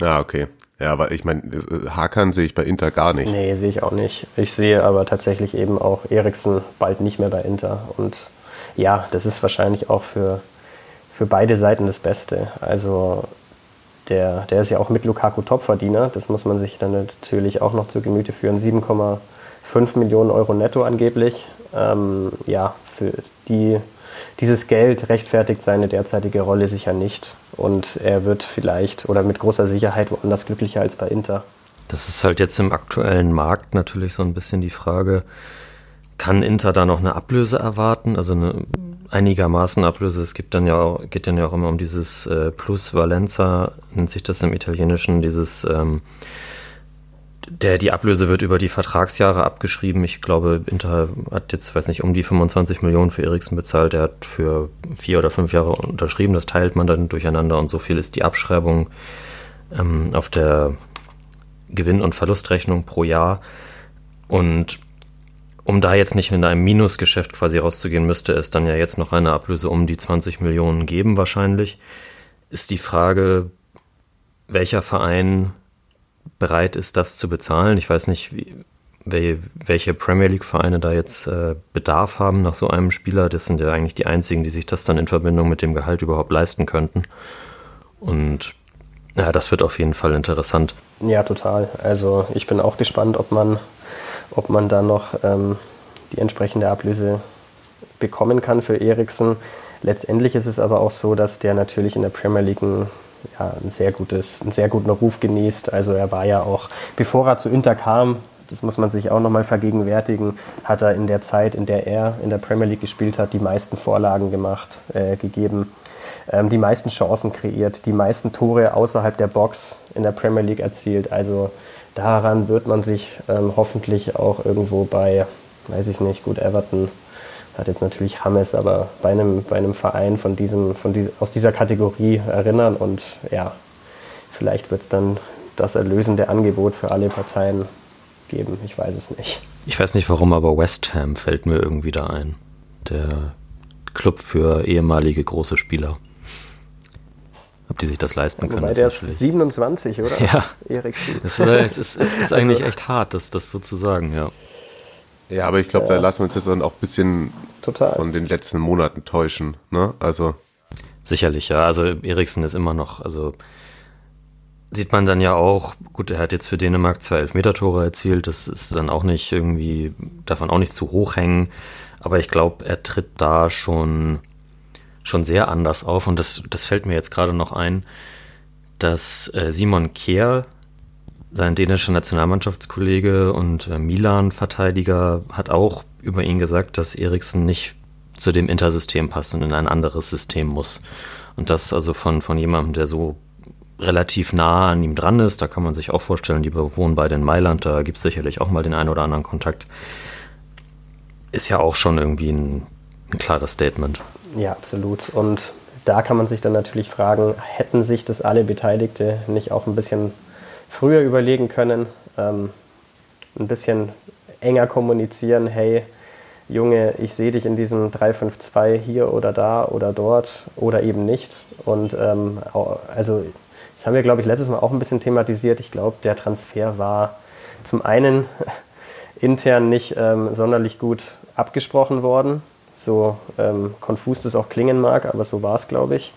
D: Ja, okay. Ja, aber ich meine, Hakan sehe ich bei Inter gar nicht.
F: Nee, sehe ich auch nicht. Ich sehe aber tatsächlich eben auch Eriksen bald nicht mehr bei Inter. Und ja, das ist wahrscheinlich auch für, für beide Seiten das Beste. Also der, der ist ja auch mit Lukaku Topverdiener. Das muss man sich dann natürlich auch noch zu Gemüte führen. 7,5 Millionen Euro netto angeblich. Ähm, ja, für die dieses Geld rechtfertigt seine derzeitige Rolle sicher nicht. Und er wird vielleicht oder mit großer Sicherheit woanders glücklicher als bei Inter.
E: Das ist halt jetzt im aktuellen Markt natürlich so ein bisschen die Frage, kann Inter da noch eine Ablöse erwarten? Also eine einigermaßen Ablöse. Es gibt dann ja auch, geht dann ja auch immer um dieses äh, Plus Valenza, nennt sich das im Italienischen, dieses ähm, der, die Ablöse wird über die Vertragsjahre abgeschrieben. Ich glaube, Inter hat jetzt, weiß nicht, um die 25 Millionen für Eriksen bezahlt. Er hat für vier oder fünf Jahre unterschrieben. Das teilt man dann durcheinander und so viel ist die Abschreibung ähm, auf der Gewinn- und Verlustrechnung pro Jahr. Und um da jetzt nicht in einem Minusgeschäft quasi rauszugehen, müsste es dann ja jetzt noch eine Ablöse um die 20 Millionen geben, wahrscheinlich. Ist die Frage, welcher Verein bereit ist, das zu bezahlen. Ich weiß nicht, wie, welche Premier League-Vereine da jetzt äh, Bedarf haben nach so einem Spieler. Das sind ja eigentlich die einzigen, die sich das dann in Verbindung mit dem Gehalt überhaupt leisten könnten. Und ja, das wird auf jeden Fall interessant.
F: Ja, total. Also ich bin auch gespannt, ob man, ob man da noch ähm, die entsprechende Ablöse bekommen kann für Eriksen. Letztendlich ist es aber auch so, dass der natürlich in der Premier League ein, ja, ein sehr gutes, einen sehr guten Ruf genießt. Also er war ja auch, bevor er zu Inter kam, das muss man sich auch nochmal vergegenwärtigen, hat er in der Zeit, in der er in der Premier League gespielt hat, die meisten Vorlagen gemacht, äh, gegeben, ähm, die meisten Chancen kreiert, die meisten Tore außerhalb der Box in der Premier League erzielt. Also daran wird man sich ähm, hoffentlich auch irgendwo bei, weiß ich nicht, gut, Everton hat jetzt natürlich Hammes, aber bei einem, bei einem Verein von diesem, von die, aus dieser Kategorie erinnern und ja, vielleicht wird es dann das erlösende Angebot für alle Parteien geben. Ich weiß es nicht.
E: Ich weiß nicht warum, aber West Ham fällt mir irgendwie da ein. Der Club für ehemalige große Spieler. Ob die sich das leisten können.
F: Wobei der ist 27, oder?
E: Ja.
F: Eriksen.
E: Es ist, ist, es ist <laughs> eigentlich also, echt hart, das, das so zu sagen, ja.
D: Ja, aber ich glaube, ja. da lassen wir uns jetzt dann auch ein bisschen Total. von den letzten Monaten täuschen. Ne? Also.
E: Sicherlich, ja. Also Eriksen ist immer noch, also sieht man dann ja auch, gut, er hat jetzt für Dänemark zwei Elfmeter-Tore erzielt, das ist dann auch nicht irgendwie, darf man auch nicht zu hoch hängen, aber ich glaube, er tritt da schon, schon sehr anders auf und das, das fällt mir jetzt gerade noch ein, dass äh, Simon Kehr, sein dänischer Nationalmannschaftskollege und äh, Milan-Verteidiger, hat auch über ihn gesagt, dass Eriksen nicht zu dem Intersystem passt und in ein anderes System muss. Und das also von, von jemandem, der so relativ nah an ihm dran ist. Da kann man sich auch vorstellen, die wohnen beide in Mailand, da gibt es sicherlich auch mal den einen oder anderen Kontakt. Ist ja auch schon irgendwie ein, ein klares Statement.
F: Ja, absolut. Und da kann man sich dann natürlich fragen, hätten sich das alle Beteiligte nicht auch ein bisschen früher überlegen können, ähm, ein bisschen enger kommunizieren, hey, Junge, ich sehe dich in diesem 352 hier oder da oder dort oder eben nicht. Und ähm, also das haben wir, glaube ich, letztes Mal auch ein bisschen thematisiert. Ich glaube, der Transfer war zum einen <laughs> intern nicht ähm, sonderlich gut abgesprochen worden. So ähm, konfus das auch klingen mag, aber so war es, glaube ich.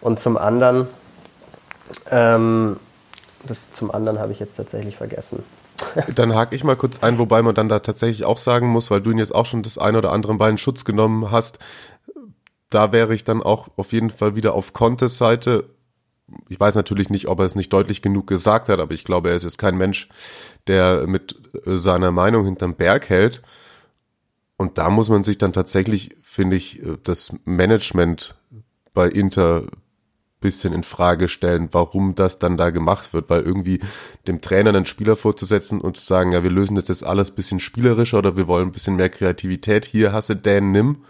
F: Und zum anderen, ähm, das zum anderen habe ich jetzt tatsächlich vergessen. <laughs>
D: Dann hake ich mal kurz ein, wobei man dann da tatsächlich auch sagen muss, weil du ihn jetzt auch schon das ein oder andere Bein in Schutz genommen hast. Da wäre ich dann auch auf jeden Fall wieder auf Contes Seite ich weiß natürlich nicht, ob er es nicht deutlich genug gesagt hat, aber ich glaube, er ist jetzt kein Mensch, der mit äh, seiner Meinung hinterm Berg hält. Und da muss man sich dann tatsächlich, finde ich, äh, das Management bei Inter bisschen in Frage stellen, warum das dann da gemacht wird, weil irgendwie dem Trainer einen Spieler vorzusetzen und zu sagen, ja, wir lösen das jetzt alles bisschen spielerischer oder wir wollen ein bisschen mehr Kreativität, hier hasse Dan, nimm.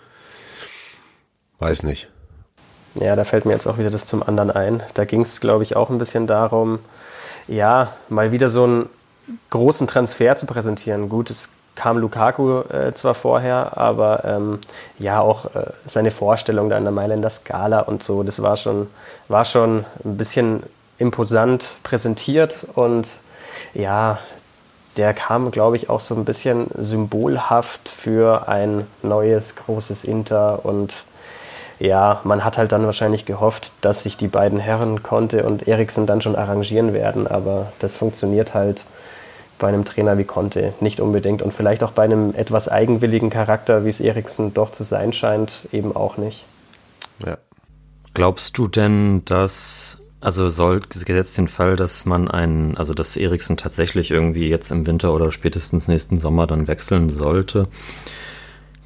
D: Weiß nicht.
F: Ja, da fällt mir jetzt auch wieder das zum anderen ein. Da ging es, glaube ich, auch ein bisschen darum, ja, mal wieder so einen großen Transfer zu präsentieren. Gut, es kam Lukaku äh, zwar vorher, aber ähm, ja, auch äh, seine Vorstellung da in der Mailänder Skala und so, das war schon, war schon ein bisschen imposant präsentiert und ja, der kam, glaube ich, auch so ein bisschen symbolhaft für ein neues großes Inter und ja, man hat halt dann wahrscheinlich gehofft, dass sich die beiden Herren Conte und Eriksen dann schon arrangieren werden, aber das funktioniert halt bei einem Trainer wie Conte nicht unbedingt und vielleicht auch bei einem etwas eigenwilligen Charakter, wie es Eriksen doch zu sein scheint, eben auch nicht.
E: Ja. Glaubst du denn, dass also soll gesetzt den Fall, dass man einen, also dass Eriksen tatsächlich irgendwie jetzt im Winter oder spätestens nächsten Sommer dann wechseln sollte,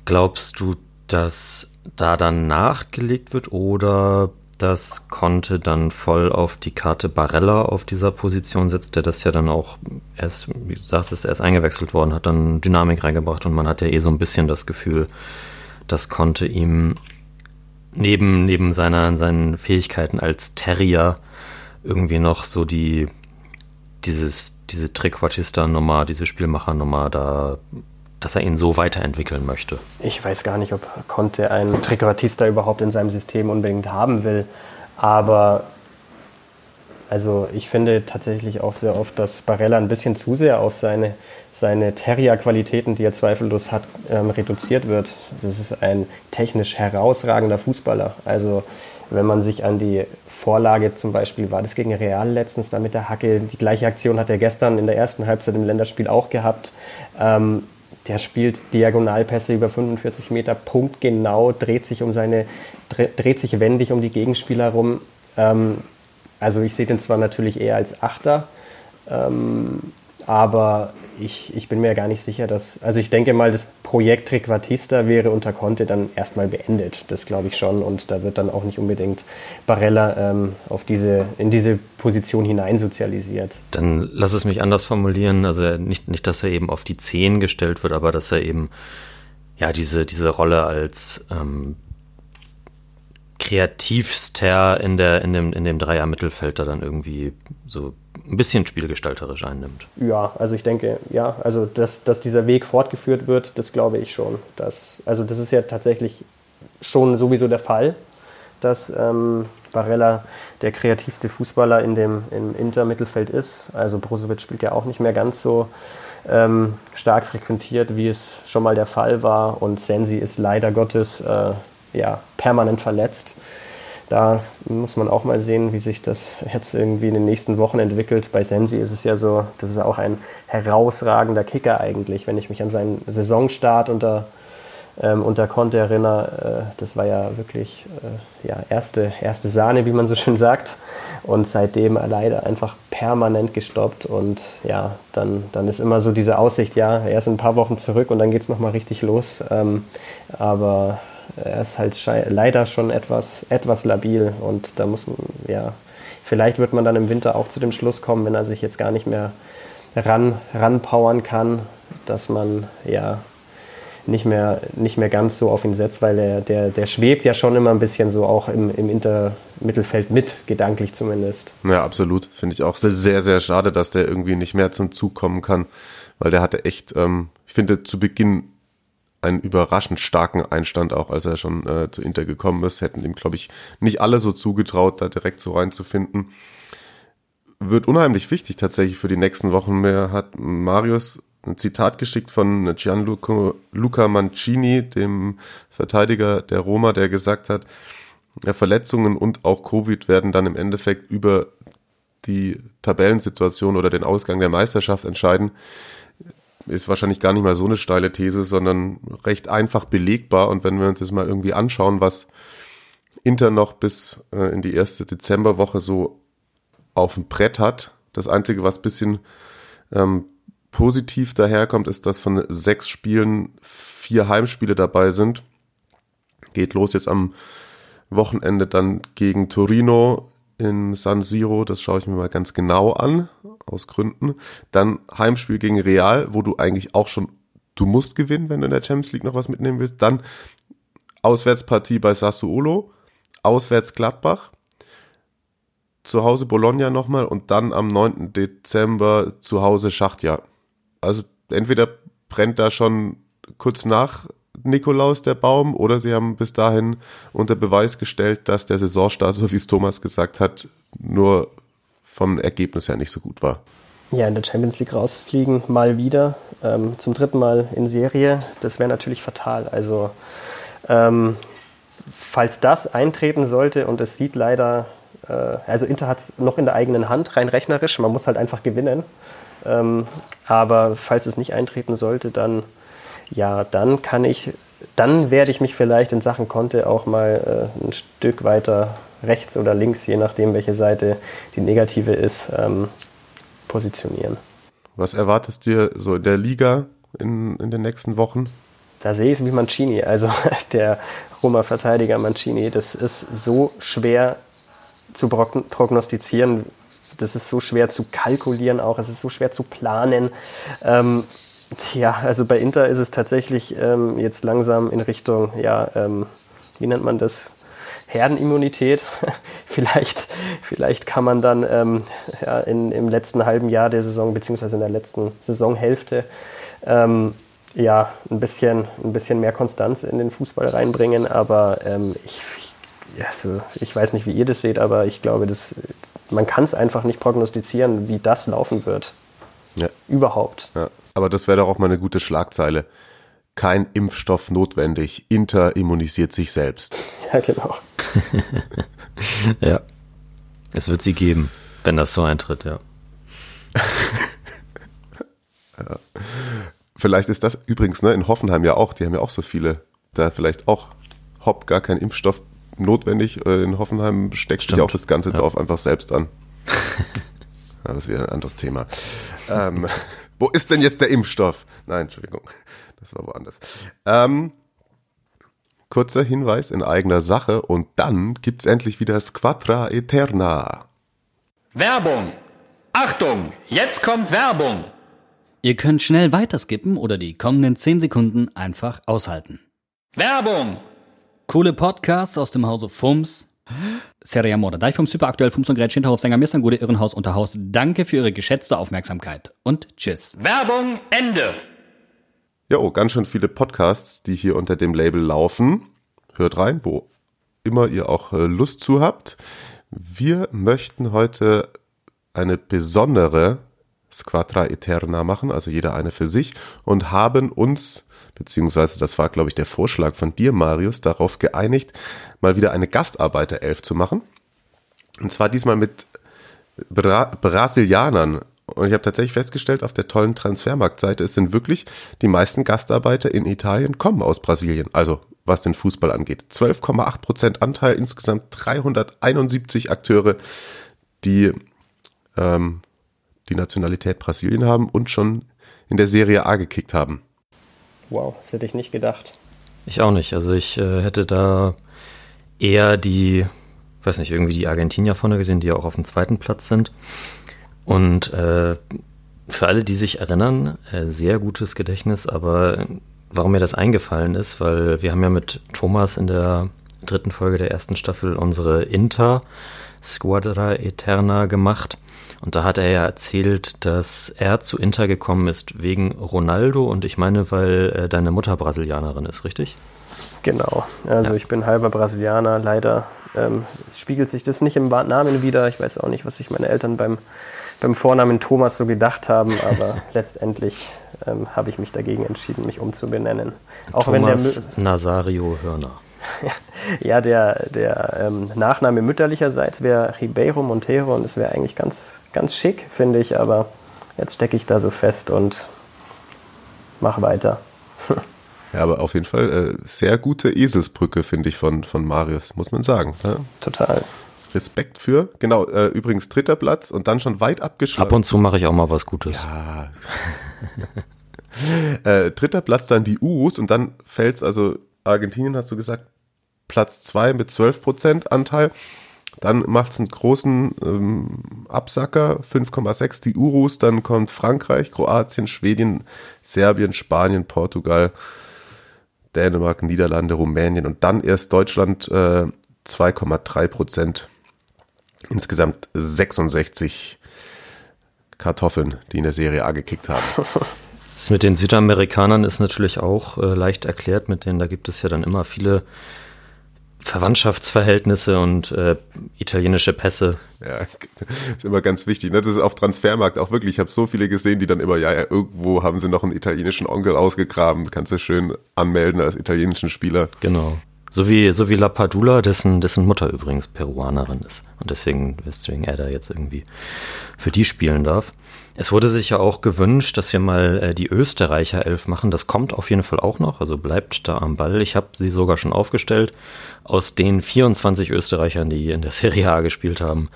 E: glaubst du, dass da dann nachgelegt wird oder das Conte dann voll auf die Karte Barella auf dieser Position setzt, der das ja dann auch erst, wie du sagst, ist erst eingewechselt worden, hat dann Dynamik reingebracht und man hat ja eh so ein bisschen das Gefühl, dass Conte ihm neben, neben seiner, seinen Fähigkeiten als Terrier irgendwie noch so die, dieses, diese Trickwatchista-Nummer, diese Spielmacher-Nummer da dass er ihn so weiterentwickeln möchte.
F: Ich weiß gar nicht, ob Conte einen Trikoratista überhaupt in seinem System unbedingt haben will. Aber also ich finde tatsächlich auch sehr oft, dass Barella ein bisschen zu sehr auf seine, seine Terrier-Qualitäten, die er zweifellos hat, ähm, reduziert wird. Das ist ein technisch herausragender Fußballer. Also wenn man sich an die Vorlage zum Beispiel, war das gegen Real letztens da mit der Hacke, die gleiche Aktion hat er gestern in der ersten Halbzeit im Länderspiel auch gehabt. Ähm, der spielt Diagonalpässe über 45 Meter, punktgenau, dreht sich um seine, dreht sich wendig um die Gegenspieler rum. Ähm, also ich sehe den zwar natürlich eher als Achter, ähm, aber ich, ich bin mir gar nicht sicher, dass. Also ich denke mal, das Projekt Requatista wäre unter Conte dann erstmal beendet. Das glaube ich schon. Und da wird dann auch nicht unbedingt Barella ähm, auf diese, in diese Position hineinsozialisiert.
E: Dann lass es mich anders formulieren. Also nicht, nicht, dass er eben auf die Zehn gestellt wird, aber dass er eben ja diese, diese Rolle als ähm, kreativster in, der, in dem, in dem Dreier-Mittelfeld da dann irgendwie so ein bisschen spielgestalterisch einnimmt.
F: Ja, also ich denke, ja, also dass, dass dieser Weg fortgeführt wird, das glaube ich schon. Dass, also das ist ja tatsächlich schon sowieso der Fall, dass ähm, Barella der kreativste Fußballer in dem, im Inter-Mittelfeld ist. Also Brozovic spielt ja auch nicht mehr ganz so ähm, stark frequentiert, wie es schon mal der Fall war. Und Sensi ist leider Gottes äh, ja, permanent verletzt da muss man auch mal sehen, wie sich das jetzt irgendwie in den nächsten Wochen entwickelt. Bei Sensi ist es ja so, das ist auch ein herausragender Kicker eigentlich. Wenn ich mich an seinen Saisonstart unter, ähm, unter Conte erinnere, äh, das war ja wirklich äh, ja, erste, erste Sahne, wie man so schön sagt. Und seitdem leider einfach permanent gestoppt. Und ja, dann, dann ist immer so diese Aussicht, ja, er ist ein paar Wochen zurück und dann geht es nochmal richtig los. Ähm, aber er ist halt leider schon etwas, etwas labil und da muss man, ja, vielleicht wird man dann im Winter auch zu dem Schluss kommen, wenn er sich jetzt gar nicht mehr ran, ranpowern kann, dass man ja nicht mehr, nicht mehr ganz so auf ihn setzt, weil er, der, der schwebt ja schon immer ein bisschen so auch im, im Intermittelfeld mit, gedanklich zumindest.
D: Ja, absolut. Finde ich auch sehr, sehr, sehr schade, dass der irgendwie nicht mehr zum Zug kommen kann, weil der hatte echt, ähm, ich finde, zu Beginn einen überraschend starken Einstand, auch als er schon äh, zu Inter gekommen ist. Hätten ihm, glaube ich, nicht alle so zugetraut, da direkt so reinzufinden. Wird unheimlich wichtig tatsächlich für die nächsten Wochen. Mir hat Marius ein Zitat geschickt von Gianluca Luca Mancini, dem Verteidiger der Roma, der gesagt hat, ja, Verletzungen und auch Covid werden dann im Endeffekt über die Tabellensituation oder den Ausgang der Meisterschaft entscheiden ist wahrscheinlich gar nicht mal so eine steile These, sondern recht einfach belegbar. Und wenn wir uns das mal irgendwie anschauen, was Inter noch bis äh, in die erste Dezemberwoche so auf dem Brett hat, das Einzige, was bisschen ähm, positiv daherkommt, ist, dass von sechs Spielen vier Heimspiele dabei sind. Geht los jetzt am Wochenende dann gegen Torino in San Siro, das schaue ich mir mal ganz genau an, aus Gründen. Dann Heimspiel gegen Real, wo du eigentlich auch schon, du musst gewinnen, wenn du in der Champions League noch was mitnehmen willst. Dann Auswärtspartie bei Sassuolo, auswärts Gladbach, zu Hause Bologna nochmal und dann am 9. Dezember zu Hause Schachtja. Also entweder brennt da schon kurz nach Nikolaus der Baum oder sie haben bis dahin unter Beweis gestellt, dass der Saisonstart, so wie es Thomas gesagt hat, nur vom Ergebnis her nicht so gut war.
F: Ja, in der Champions League rausfliegen, mal wieder, ähm, zum dritten Mal in Serie, das wäre natürlich fatal. Also, ähm, falls das eintreten sollte und es sieht leider, äh, also Inter hat es noch in der eigenen Hand, rein rechnerisch, man muss halt einfach gewinnen. Ähm, aber falls es nicht eintreten sollte, dann ja, dann kann ich, dann werde ich mich vielleicht in Sachen Konte auch mal äh, ein Stück weiter rechts oder links, je nachdem, welche Seite die negative ist, ähm, positionieren.
D: Was erwartest du so in der Liga in, in den nächsten Wochen?
F: Da sehe ich es wie Mancini, also <laughs> der Roma-Verteidiger Mancini. Das ist so schwer zu prognostizieren, das ist so schwer zu kalkulieren auch, es ist so schwer zu planen. Ähm, ja, also bei Inter ist es tatsächlich ähm, jetzt langsam in Richtung, ja, ähm, wie nennt man das? Herdenimmunität. <laughs> vielleicht, vielleicht kann man dann ähm, ja, in, im letzten halben Jahr der Saison, beziehungsweise in der letzten Saisonhälfte, ähm, ja, ein bisschen, ein bisschen mehr Konstanz in den Fußball reinbringen. Aber ähm, ich, also, ich weiß nicht, wie ihr das seht, aber ich glaube, das, man kann es einfach nicht prognostizieren, wie das laufen wird. Ja. Überhaupt.
D: Ja. Aber das wäre doch auch mal eine gute Schlagzeile. Kein Impfstoff notwendig. Inter immunisiert sich selbst. <laughs>
F: Ja, genau. <laughs>
E: ja. Es wird sie geben, wenn das so eintritt, ja. <laughs>
D: ja. Vielleicht ist das übrigens ne, in Hoffenheim ja auch, die haben ja auch so viele, da vielleicht auch hopp, gar kein Impfstoff notwendig. Äh, in Hoffenheim steckt sich auch das ganze Dorf einfach selbst an. ja, das ist wieder ein anderes Thema. Ähm, wo ist denn jetzt der Impfstoff? Nein, Entschuldigung, <laughs> das war woanders. Ähm, kurzer Hinweis in eigener Sache und dann gibt's endlich wieder Squadra Eterna.
C: Werbung! Achtung, jetzt kommt Werbung! Ihr könnt schnell weiterskippen oder die kommenden 10 Sekunden einfach aushalten. Werbung! Coole Podcasts aus dem Hause Fums. Serie Amore, Deichfums, Hyperaktuell, Fums und Gretchen, Hinterhofsänger, Mirsan, Gute, Irrenhaus, Unterhaus. Danke für Ihre geschätzte Aufmerksamkeit und tschüss. Werbung, Ende!
D: Jo, ganz schön viele Podcasts, die hier unter dem Label laufen. Hört rein, wo immer ihr auch äh, Lust zu habt. Wir möchten heute eine besondere Squadra Eterna machen, also jeder eine für sich, und haben uns, beziehungsweise das war, glaube ich, der Vorschlag von dir, Marius, darauf geeinigt, mal wieder eine Gastarbeiterelf zu machen. Und zwar diesmal mit Bra Brasilianern. Und ich habe tatsächlich festgestellt, auf der tollen Transfermarktseite, es sind wirklich die meisten Gastarbeiter in Italien kommen aus Brasilien. Also was den Fußball angeht. 12,8 Prozent Anteil, insgesamt 371 Akteure, die ähm, die Nationalität Brasilien haben und schon in der Serie A gekickt haben.
F: Wow, das hätte ich nicht gedacht.
E: Ich auch nicht. Also ich äh, hätte da eher die, weiß nicht, irgendwie die Argentinier vorne gesehen, die ja auch auf dem zweiten Platz sind. Und äh, für alle, die sich erinnern, äh, sehr gutes Gedächtnis, aber warum mir das eingefallen ist, weil wir haben ja mit Thomas in der dritten Folge der ersten Staffel unsere Inter Squadra Eterna gemacht. Und da hat er ja erzählt, dass er zu Inter gekommen ist wegen Ronaldo und ich meine, weil äh, deine Mutter Brasilianerin ist, richtig?
F: Genau. Also ja. ich bin halber Brasilianer. Leider ähm, spiegelt sich das nicht im Namen wieder. Ich weiß auch nicht, was sich meine Eltern beim, beim Vornamen Thomas so gedacht haben, aber <laughs> letztendlich ähm, habe ich mich dagegen entschieden, mich umzubenennen.
E: Auch Thomas wenn der Nazario Hörner. <laughs>
F: ja, der, der ähm, Nachname mütterlicherseits wäre Ribeiro Montero und das wäre eigentlich ganz, ganz schick, finde ich, aber jetzt stecke ich da so fest und mach weiter. <laughs>
D: ja, aber auf jeden Fall äh, sehr gute Eselsbrücke, finde ich, von, von Marius, muss man sagen. Ne?
F: Total.
D: Respekt für. Genau, äh, übrigens dritter Platz und dann schon weit abgeschlossen.
E: Ab und zu mache ich auch mal was Gutes.
D: Ja. <laughs> äh, dritter Platz dann die Urus und dann fällt es also Argentinien, hast du gesagt, Platz 2 mit 12% Anteil. Dann macht es einen großen ähm, Absacker, 5,6 die Urus. Dann kommt Frankreich, Kroatien, Schweden, Serbien, Spanien, Portugal, Dänemark, Niederlande, Rumänien und dann erst Deutschland äh, 2,3 Prozent. Insgesamt 66 Kartoffeln, die in der Serie A gekickt haben. <laughs>
E: Das mit den Südamerikanern ist natürlich auch äh, leicht erklärt, mit denen da gibt es ja dann immer viele Verwandtschaftsverhältnisse und äh, italienische Pässe.
D: Ja, ist immer ganz wichtig. Ne? Das ist auf Transfermarkt auch wirklich. Ich habe so viele gesehen, die dann immer, ja, ja, irgendwo haben sie noch einen italienischen Onkel ausgegraben. Kannst du schön anmelden als italienischen Spieler.
E: Genau. So wie, so wie La Padula, dessen, dessen Mutter übrigens Peruanerin ist. Und deswegen, weswegen er da jetzt irgendwie für die spielen darf. Es wurde sich ja auch gewünscht, dass wir mal äh, die Österreicher elf machen. Das kommt auf jeden Fall auch noch, also bleibt da am Ball. Ich habe sie sogar schon aufgestellt aus den 24 Österreichern, die in der Serie A gespielt haben.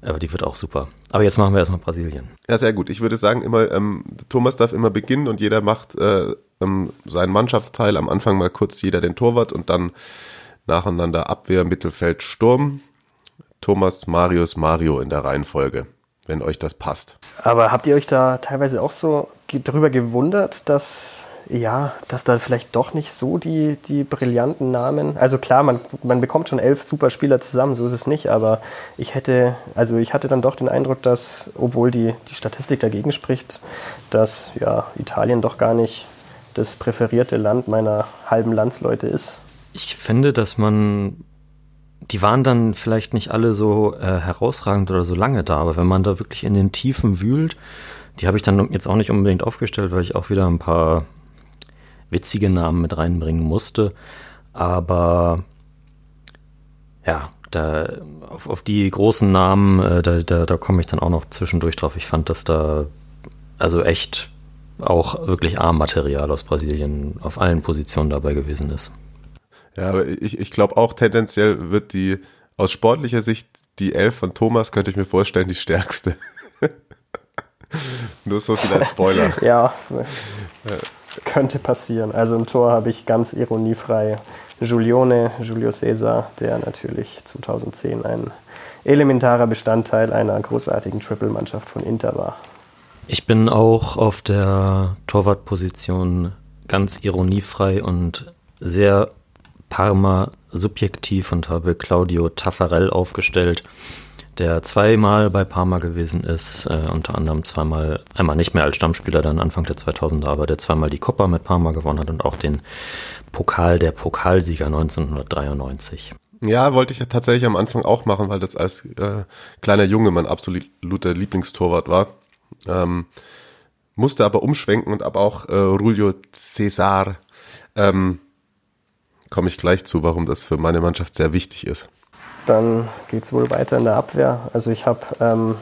E: Aber die wird auch super. Aber jetzt machen wir erstmal Brasilien.
D: Ja, sehr gut. Ich würde sagen, immer, ähm, Thomas darf immer beginnen und jeder macht äh, ähm, seinen Mannschaftsteil. Am Anfang mal kurz jeder den Torwart und dann nacheinander Abwehr, Mittelfeld, Sturm. Thomas, Marius, Mario in der Reihenfolge wenn euch das passt.
F: Aber habt ihr euch da teilweise auch so drüber gewundert, dass ja, dass da vielleicht doch nicht so die, die brillanten Namen. Also klar, man, man bekommt schon elf super Spieler zusammen, so ist es nicht, aber ich hätte, also ich hatte dann doch den Eindruck, dass, obwohl die, die Statistik dagegen spricht, dass ja, Italien doch gar nicht das präferierte Land meiner halben Landsleute ist.
E: Ich finde, dass man die waren dann vielleicht nicht alle so äh, herausragend oder so lange da, aber wenn man da wirklich in den Tiefen wühlt, die habe ich dann jetzt auch nicht unbedingt aufgestellt, weil ich auch wieder ein paar witzige Namen mit reinbringen musste. Aber ja, da auf, auf die großen Namen, äh, da, da, da komme ich dann auch noch zwischendurch drauf. Ich fand das da also echt auch wirklich A-Material aus Brasilien auf allen Positionen dabei gewesen ist.
D: Ja, aber ich, ich glaube auch tendenziell wird die aus sportlicher Sicht die Elf von Thomas, könnte ich mir vorstellen, die stärkste. <laughs> Nur so viel als Spoiler. <laughs>
F: ja, könnte passieren. Also im Tor habe ich ganz ironiefrei Giulione, Julio Cesar, der natürlich 2010 ein elementarer Bestandteil einer großartigen Triple-Mannschaft von Inter war.
E: Ich bin auch auf der Torwartposition ganz ironiefrei und sehr Parma subjektiv und habe Claudio Taffarel aufgestellt, der zweimal bei Parma gewesen ist, äh, unter anderem zweimal, einmal nicht mehr als Stammspieler dann Anfang der 2000er, aber der zweimal die Coppa mit Parma gewonnen hat und auch den Pokal der Pokalsieger 1993.
D: Ja, wollte ich ja tatsächlich am Anfang auch machen, weil das als äh, kleiner Junge mein absoluter Lieblingstorwart war. Ähm, musste aber umschwenken und aber auch äh, Julio Cesar ähm, komme ich gleich zu, warum das für meine Mannschaft sehr wichtig ist.
F: Dann geht es wohl weiter in der Abwehr. Also ich habe ähm,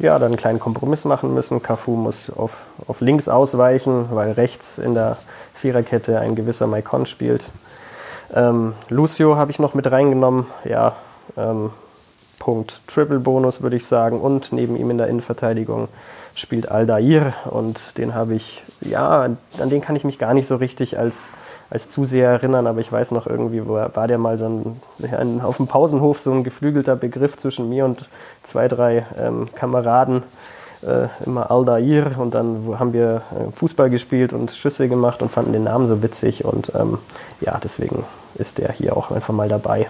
F: ja, dann einen kleinen Kompromiss machen müssen. Cafu muss auf, auf links ausweichen, weil rechts in der Viererkette ein gewisser Maicon spielt. Ähm, Lucio habe ich noch mit reingenommen. Ja, ähm, Punkt Triple-Bonus würde ich sagen. Und neben ihm in der Innenverteidigung spielt Aldair und den habe ich, ja, an den kann ich mich gar nicht so richtig als als Zuseher erinnern, aber ich weiß noch irgendwie, wo war der mal so ein, ein, auf dem Pausenhof so ein geflügelter Begriff zwischen mir und zwei, drei ähm, Kameraden, äh, immer Aldair und dann haben wir äh, Fußball gespielt und Schüsse gemacht und fanden den Namen so witzig und ähm, ja, deswegen ist der hier auch einfach mal dabei.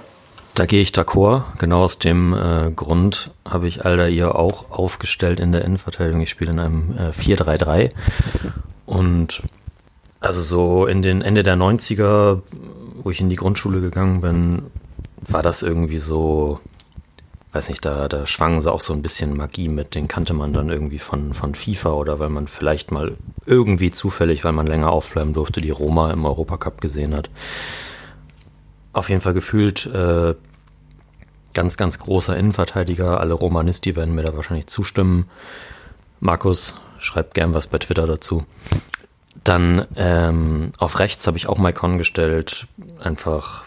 E: Da gehe ich d'accord. Genau aus dem äh, Grund habe ich Aldair auch aufgestellt in der Innenverteidigung. Ich spiele in einem äh, 4-3-3 und also so in den Ende der 90er, wo ich in die Grundschule gegangen bin, war das irgendwie so, weiß nicht, da, da schwangen sie auch so ein bisschen Magie mit. Den kannte man dann irgendwie von, von FIFA oder weil man vielleicht mal irgendwie zufällig, weil man länger aufbleiben durfte, die Roma im Europacup gesehen hat. Auf jeden Fall gefühlt äh, ganz, ganz großer Innenverteidiger. Alle Romanisti werden mir da wahrscheinlich zustimmen. Markus, schreibt gern was bei Twitter dazu. Dann ähm, auf rechts habe ich auch Maikon gestellt. Einfach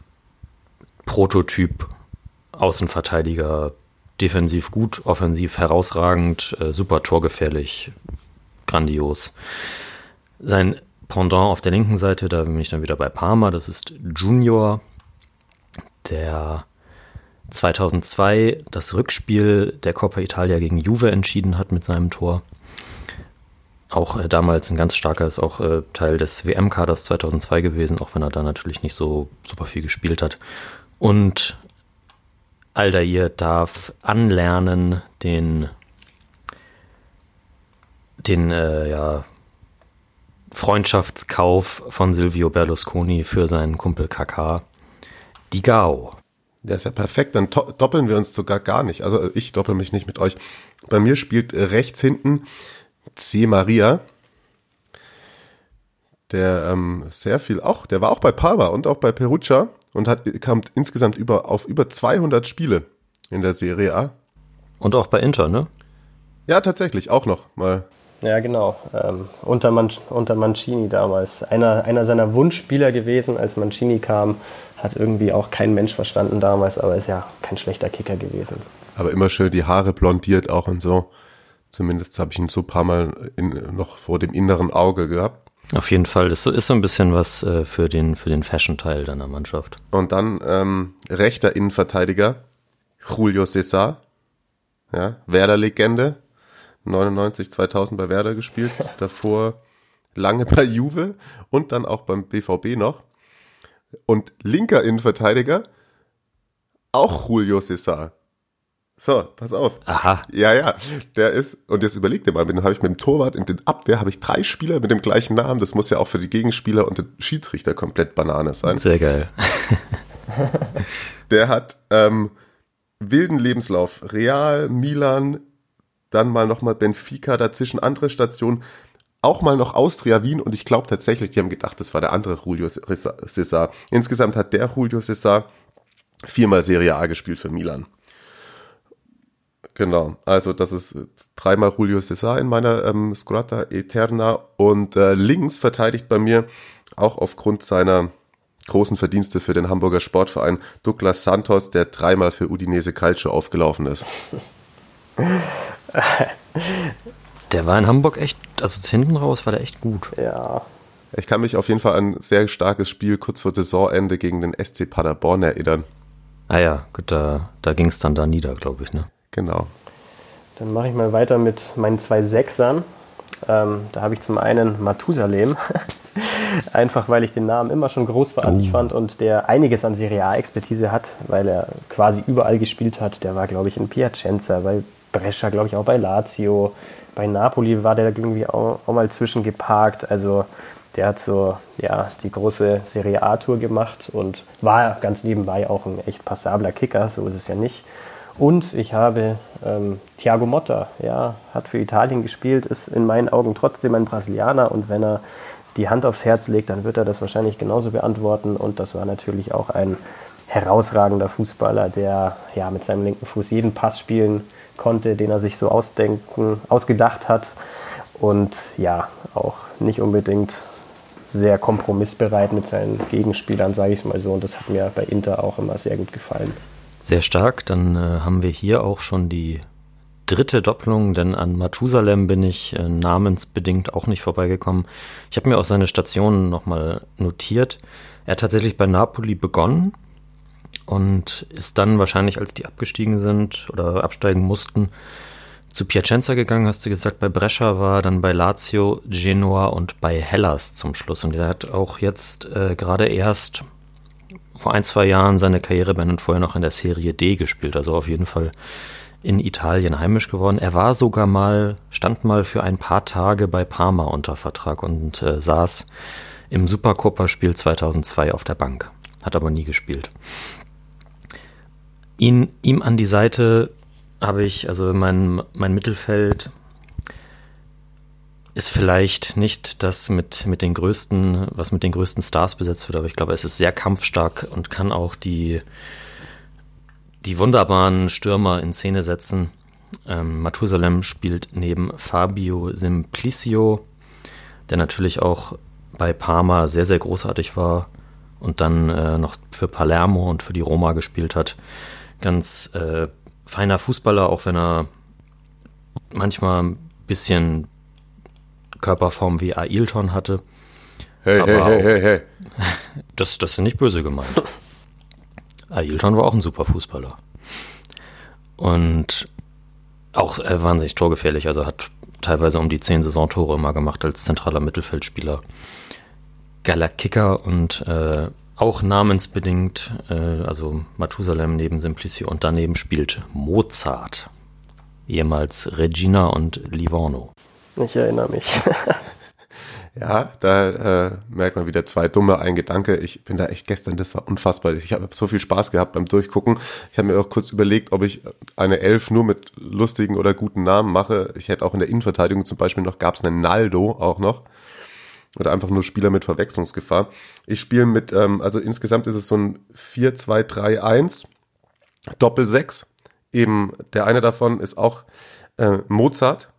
E: Prototyp, Außenverteidiger, defensiv gut, offensiv herausragend, äh, super torgefährlich, grandios. Sein Pendant auf der linken Seite, da bin ich dann wieder bei Parma, das ist Junior, der 2002 das Rückspiel der Coppa Italia gegen Juve entschieden hat mit seinem Tor auch äh, damals ein ganz starker, ist auch äh, Teil des WM-Kaders 2002 gewesen, auch wenn er da natürlich nicht so super viel gespielt hat. Und Aldair darf anlernen, den, den äh, ja, Freundschaftskauf von Silvio Berlusconi für seinen Kumpel Kaká, die Gao.
D: Der ist ja perfekt, dann doppeln wir uns sogar gar nicht. Also ich doppel mich nicht mit euch. Bei mir spielt rechts hinten C. Maria, der ähm, sehr viel auch, der war auch bei Parma und auch bei Perugia und hat kam insgesamt über auf über 200 Spiele in der Serie A.
E: Und auch bei Inter, ne?
D: Ja, tatsächlich, auch noch mal.
F: Ja, genau. Ähm, unter, Man unter Mancini damals. Einer, einer seiner Wunschspieler gewesen, als Mancini kam, hat irgendwie auch kein Mensch verstanden damals, aber ist ja kein schlechter Kicker gewesen.
D: Aber immer schön die Haare blondiert auch und so. Zumindest habe ich ihn so ein paar Mal in, noch vor dem inneren Auge gehabt.
E: Auf jeden Fall, das ist so ein bisschen was äh, für den, für den Fashion-Teil deiner Mannschaft.
D: Und dann ähm, rechter Innenverteidiger, Julio Cesar, ja, Werder-Legende, 99, 2000 bei Werder gespielt, <laughs> davor lange bei Juve und dann auch beim BVB noch. Und linker Innenverteidiger, auch Julio Cesar. So, pass auf.
E: Aha.
D: Ja, ja. Der ist, und jetzt überleg dir mal, den habe ich mit dem Torwart in den Abwehr, habe ich drei Spieler mit dem gleichen Namen. Das muss ja auch für die Gegenspieler und den Schiedsrichter komplett Banane sein.
E: Sehr geil. <laughs>
D: der hat ähm, wilden Lebenslauf. Real, Milan, dann mal nochmal Benfica, dazwischen andere Stationen. Auch mal noch Austria Wien und ich glaube tatsächlich, die haben gedacht, das war der andere Julio Cesar. Insgesamt hat der Julio Cesar viermal Serie A gespielt für Milan Genau, also das ist dreimal Julio Cesar in meiner ähm, Squadra Eterna und äh, links verteidigt bei mir auch aufgrund seiner großen Verdienste für den Hamburger Sportverein Douglas Santos, der dreimal für Udinese Calcio aufgelaufen ist. <laughs>
E: Der war in Hamburg echt, also hinten raus war der echt gut.
F: Ja.
D: Ich kann mich auf jeden Fall an ein sehr starkes Spiel kurz vor Saisonende gegen den SC Paderborn erinnern.
E: Ah ja, gut, da, da ging es dann da nieder, glaube ich, ne?
D: Genau.
F: Dann mache ich mal weiter mit meinen zwei Sechsern. Ähm, da habe ich zum einen Matusalem, <laughs> einfach weil ich den Namen immer schon großartig uh. fand und der einiges an Serie A-Expertise hat, weil er quasi überall gespielt hat. Der war, glaube ich, in Piacenza, bei Brescia, glaube ich, auch bei Lazio. Bei Napoli war der irgendwie auch, auch mal zwischengeparkt. Also der hat so ja, die große Serie A-Tour gemacht und war ganz nebenbei auch ein echt passabler Kicker, so ist es ja nicht. Und ich habe ähm, Thiago Motta, ja, hat für Italien gespielt, ist in meinen Augen trotzdem ein Brasilianer und wenn er die Hand aufs Herz legt, dann wird er das wahrscheinlich genauso beantworten. Und das war natürlich auch ein herausragender Fußballer, der ja mit seinem linken Fuß jeden Pass spielen konnte, den er sich so ausdenken, ausgedacht hat. Und ja, auch nicht unbedingt sehr kompromissbereit mit seinen Gegenspielern, sage ich es mal so. Und das hat mir bei Inter auch immer sehr gut gefallen.
E: Sehr stark. Dann äh, haben wir hier auch schon die dritte Doppelung, denn an Mathusalem bin ich äh, namensbedingt auch nicht vorbeigekommen. Ich habe mir auch seine Stationen nochmal notiert. Er hat tatsächlich bei Napoli begonnen und ist dann wahrscheinlich, als die abgestiegen sind oder absteigen mussten, zu Piacenza gegangen, hast du gesagt, bei Brescia war, dann bei Lazio, Genoa und bei Hellas zum Schluss. Und er hat auch jetzt äh, gerade erst vor ein, zwei Jahren seine Karriere beendet und vorher noch in der Serie D gespielt. Also auf jeden Fall in Italien heimisch geworden. Er war sogar mal, stand mal für ein paar Tage bei Parma unter Vertrag und äh, saß im Supercoppa-Spiel 2002 auf der Bank. Hat aber nie gespielt. Ihn, ihm an die Seite habe ich, also mein, mein Mittelfeld ist vielleicht nicht das mit, mit den größten, was mit den größten Stars besetzt wird, aber ich glaube, es ist sehr kampfstark und kann auch die, die wunderbaren Stürmer in Szene setzen. Ähm, Matusalem spielt neben Fabio Simplicio, der natürlich auch bei Parma sehr, sehr großartig war und dann äh, noch für Palermo und für die Roma gespielt hat. Ganz äh, feiner Fußballer, auch wenn er manchmal ein bisschen Körperform wie Ailton hatte.
D: Hey, Aber hey, hey, hey, hey. <laughs>
E: Das, das ist nicht böse gemeint. Ailton war auch ein super Fußballer. Und auch äh, wahnsinnig torgefährlich, also hat teilweise um die zehn Saisontore immer gemacht als zentraler Mittelfeldspieler. Geiler Kicker und äh, auch namensbedingt, äh, also Mathusalem neben Simplicio und daneben spielt Mozart, ehemals Regina und Livorno.
F: Ich erinnere mich. <laughs>
D: ja, da äh, merkt man wieder zwei dumme, ein Gedanke. Ich bin da echt gestern, das war unfassbar. Ich habe so viel Spaß gehabt beim Durchgucken. Ich habe mir auch kurz überlegt, ob ich eine Elf nur mit lustigen oder guten Namen mache. Ich hätte auch in der Innenverteidigung zum Beispiel noch, gab es einen Naldo auch noch oder einfach nur Spieler mit Verwechslungsgefahr. Ich spiele mit, ähm, also insgesamt ist es so ein 4-2-3-1, Doppel-6. Eben der eine davon ist auch äh, Mozart.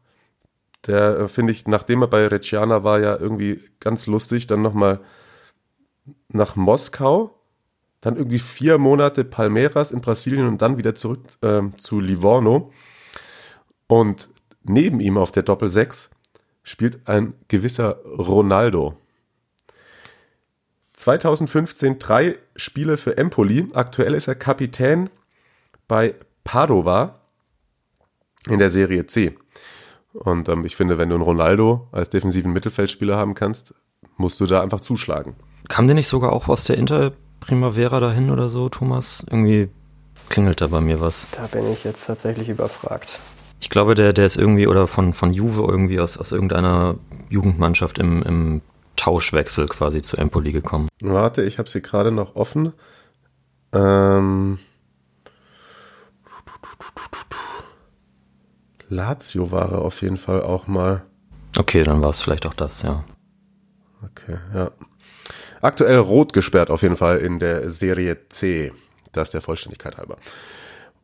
D: Der äh, finde ich, nachdem er bei Reggiana war, ja irgendwie ganz lustig. Dann nochmal nach Moskau, dann irgendwie vier Monate Palmeiras in Brasilien und dann wieder zurück äh, zu Livorno. Und neben ihm auf der Doppel 6 spielt ein gewisser Ronaldo. 2015 drei Spiele für Empoli. Aktuell ist er Kapitän bei Padova in der Serie C. Und ähm, ich finde, wenn du einen Ronaldo als defensiven Mittelfeldspieler haben kannst, musst du da einfach zuschlagen.
E: Kam der nicht sogar auch aus der Inter Primavera dahin oder so, Thomas? Irgendwie klingelt da bei mir was.
F: Da bin ich jetzt tatsächlich überfragt.
E: Ich glaube, der, der ist irgendwie oder von, von Juve irgendwie aus, aus irgendeiner Jugendmannschaft im, im Tauschwechsel quasi zu Empoli gekommen.
D: Warte, ich habe sie gerade noch offen. Ähm, Lazio war er auf jeden Fall auch mal.
E: Okay, dann war es vielleicht auch das, ja.
D: Okay, ja. Aktuell rot gesperrt auf jeden Fall in der Serie C. Das der Vollständigkeit halber.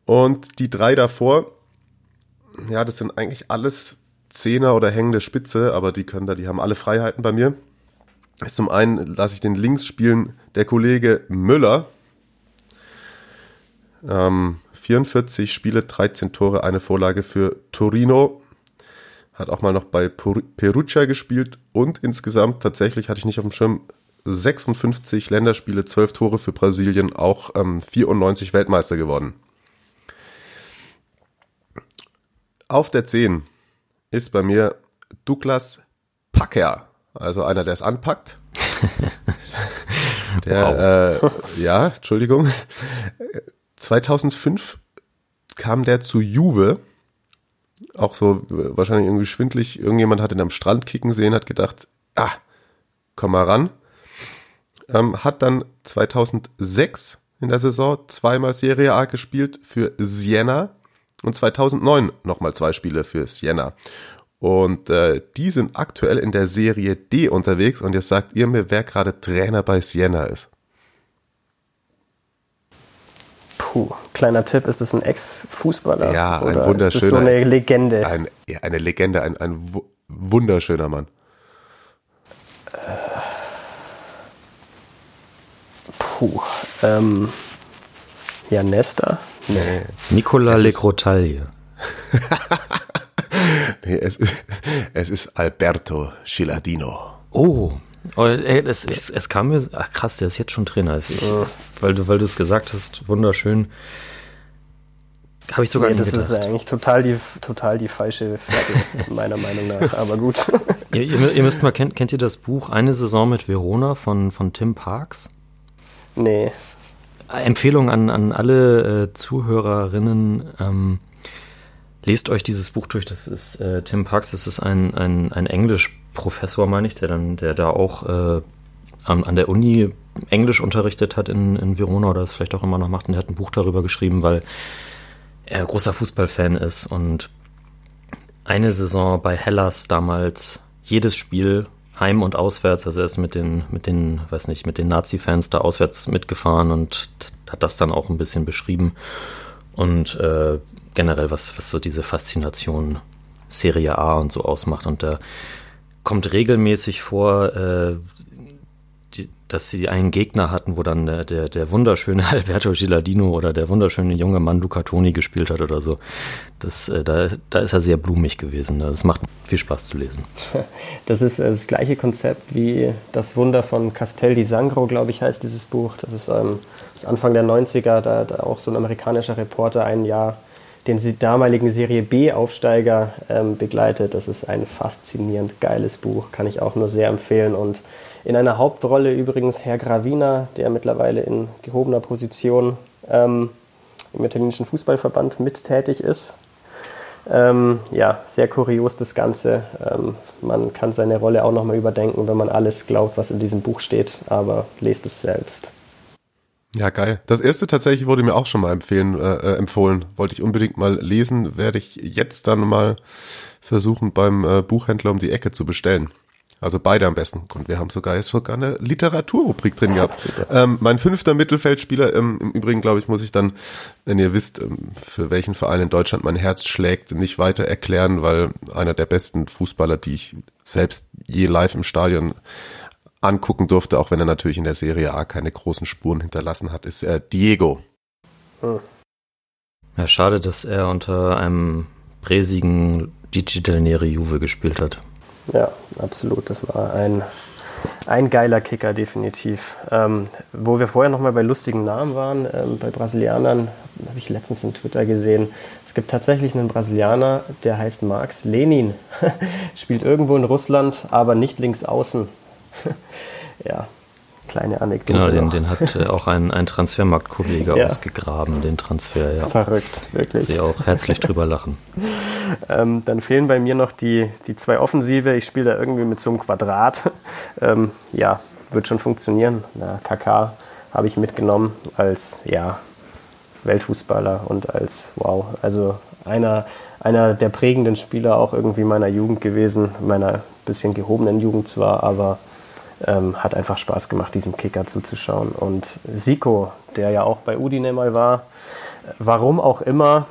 D: Und die drei davor ja, das sind eigentlich alles Zehner oder hängende Spitze, aber die können da, die haben alle Freiheiten bei mir. Ist zum einen lasse ich den links spielen der Kollege Müller. Ähm, 44 Spiele, 13 Tore, eine Vorlage für Torino. Hat auch mal noch bei Perugia gespielt und insgesamt tatsächlich hatte ich nicht auf dem Schirm 56 Länderspiele, 12 Tore für Brasilien, auch ähm, 94 Weltmeister geworden. Auf der 10 ist bei mir Douglas Packer, also einer, der es anpackt. <laughs> der, wow. äh, ja, Entschuldigung. 2005 kam der zu Juve. Auch so wahrscheinlich irgendwie schwindlig. Irgendjemand hat ihn am Strand kicken sehen, hat gedacht, ah, komm mal ran. Ähm, hat dann 2006 in der Saison zweimal Serie A gespielt für Siena und 2009 nochmal zwei Spiele für Siena. Und äh, die sind aktuell in der Serie D unterwegs und jetzt sagt ihr mir, wer gerade Trainer bei Siena ist.
F: Puh, kleiner Tipp, ist das ein Ex-Fußballer?
D: Ja, ein wunderschöner. Ist das
F: so eine Legende.
D: Ein, ja, eine Legende, ein, ein wunderschöner Mann.
F: Puh, ähm, ja, Nesta?
E: Nee. Nicola Legrotaille. <laughs>
D: nee, es ist, es ist Alberto Ciladino.
E: Oh, oh ey, es, es, es kam mir, ach krass, der ist jetzt schon Trainer. Ich, ja. Weil du, weil du es gesagt hast, wunderschön. Habe ich sogar nee,
F: das gedacht. ist eigentlich total die, total die falsche Fährte, <laughs> meiner Meinung nach. Aber gut. <laughs>
E: ihr, ihr, ihr, müsst mal, kennt, kennt ihr das Buch Eine Saison mit Verona von, von Tim Parks?
F: Nee.
E: Empfehlung an, an alle äh, Zuhörerinnen. Ähm, lest euch dieses Buch durch. Das ist äh, Tim Parks, das ist ein, ein, ein Englischprofessor, meine ich, der dann, der da auch äh, an, an der Uni Englisch unterrichtet hat in, in Verona oder es vielleicht auch immer noch macht. Und er hat ein Buch darüber geschrieben, weil er großer Fußballfan ist und eine Saison bei Hellas damals jedes Spiel heim und auswärts, also er ist mit den, mit den, weiß nicht, mit den Nazi-Fans da auswärts mitgefahren und hat das dann auch ein bisschen beschrieben. Und äh, generell, was, was so diese Faszination Serie A und so ausmacht. Und da kommt regelmäßig vor, äh, die, dass sie einen Gegner hatten, wo dann der, der, der wunderschöne <laughs> Alberto Gilardino oder der wunderschöne junge Mann Luca Toni gespielt hat oder so. Das, äh, da, da ist er sehr blumig gewesen. Das macht viel Spaß zu lesen. <laughs>
F: Das ist äh, das gleiche Konzept wie das Wunder von Castel di Sangro, glaube ich, heißt dieses Buch. Das ist ähm, das Anfang der 90er, da hat auch so ein amerikanischer Reporter ein Jahr den damaligen Serie B-Aufsteiger ähm, begleitet. Das ist ein faszinierend geiles Buch, kann ich auch nur sehr empfehlen. Und in einer Hauptrolle übrigens Herr Gravina, der mittlerweile in gehobener Position ähm, im italienischen Fußballverband mittätig ist. Ähm, ja, sehr kurios das Ganze. Ähm, man kann seine Rolle auch nochmal überdenken, wenn man alles glaubt, was in diesem Buch steht, aber lest es selbst.
D: Ja, geil. Das erste tatsächlich wurde mir auch schon mal empfehlen, äh, äh, empfohlen. Wollte ich unbedingt mal lesen, werde ich jetzt dann mal versuchen, beim äh, Buchhändler um die Ecke zu bestellen. Also beide am besten. Und wir haben sogar jetzt sogar eine Literaturrubrik drin gehabt. <laughs> Ähm, mein fünfter Mittelfeldspieler, ähm, im Übrigen glaube ich, muss ich dann, wenn ihr wisst, ähm, für welchen Verein in Deutschland mein Herz schlägt, nicht weiter erklären, weil einer der besten Fußballer, die ich selbst je live im Stadion angucken durfte, auch wenn er natürlich in der Serie A keine großen Spuren hinterlassen hat, ist er Diego.
E: Hm. Ja, schade, dass er unter einem bräsigen Gigi Del Neri Juve gespielt hat.
F: Ja, absolut. Das war ein, ein geiler Kicker, definitiv. Ähm, wo wir vorher nochmal bei lustigen Namen waren, ähm, bei Brasilianern, habe ich letztens in Twitter gesehen. Es gibt tatsächlich einen Brasilianer, der heißt Marx Lenin. <laughs> Spielt irgendwo in Russland, aber nicht links außen. <laughs> ja, kleine Anekdote.
E: Genau, den, den hat äh, auch ein, ein Transfermarktkollege <laughs> ja. ausgegraben, den Transfer. Ja.
F: Verrückt, wirklich.
E: Sie auch herzlich drüber lachen. <laughs>
F: ähm, dann fehlen bei mir noch die, die zwei Offensive. Ich spiele da irgendwie mit so einem Quadrat. ähm, ja, wird schon funktionieren. Na, KK habe ich mitgenommen als ja, Weltfußballer und als wow, also einer, einer der prägenden Spieler auch irgendwie meiner Jugend gewesen, meiner bisschen gehobenen Jugend zwar, aber ähm, hat einfach Spaß gemacht, diesem Kicker zuzuschauen. Und Siko, der ja auch bei Udine mal war, warum auch immer,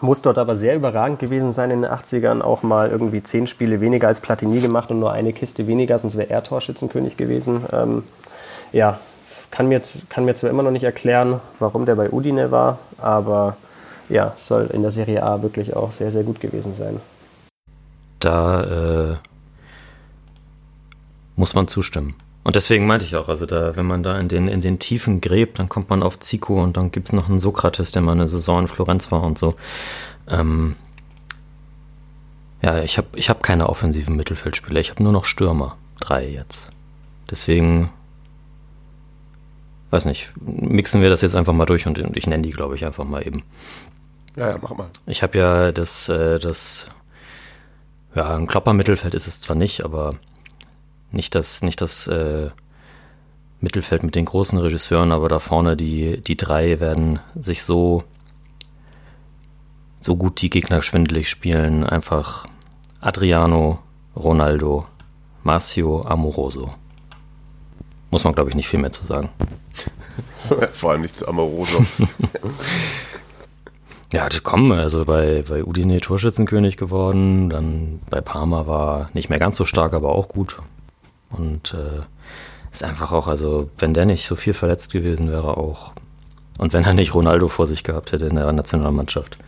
F: muss dort aber sehr überragend gewesen sein in den 80ern, auch mal irgendwie zehn Spiele weniger als Platini gemacht und nur eine Kiste weniger, sonst wäre er Torschützenkönig gewesen. Ähm, ja, kann mir, kann mir zwar immer noch nicht erklären, warum der bei Udine war, aber ja, soll in der Serie A wirklich auch sehr, sehr gut gewesen sein.
E: Da äh, muss man zustimmen. Und deswegen meinte ich auch, also da, wenn man da in den, in den Tiefen gräbt, dann kommt man auf Zico und dann gibt es noch einen Sokrates, der mal eine Saison in Florenz war und so. Ähm, ja, ich habe ich hab keine offensiven Mittelfeldspieler, ich habe nur noch Stürmer. Drei jetzt. Deswegen, weiß nicht, mixen wir das jetzt einfach mal durch und, und ich nenne die, glaube ich, einfach mal eben.
D: Ja, ja, mach mal.
E: Ich habe ja das, äh, das, ja, ein Klopper-Mittelfeld ist es zwar nicht, aber nicht das, nicht das äh, Mittelfeld mit den großen Regisseuren, aber da vorne die, die drei werden sich so, so gut die Gegner schwindelig spielen. Einfach Adriano, Ronaldo, Marcio Amoroso. Muss man, glaube ich, nicht viel mehr zu sagen. <laughs>
D: Vor allem nicht zu Amoroso. <laughs>
E: ja, komm, also bei, bei Udine Torschützenkönig geworden, dann bei Parma war nicht mehr ganz so stark, aber auch gut. Und äh, ist einfach auch, also wenn der nicht so viel verletzt gewesen wäre, auch. Und wenn er nicht Ronaldo vor sich gehabt hätte in der Nationalmannschaft.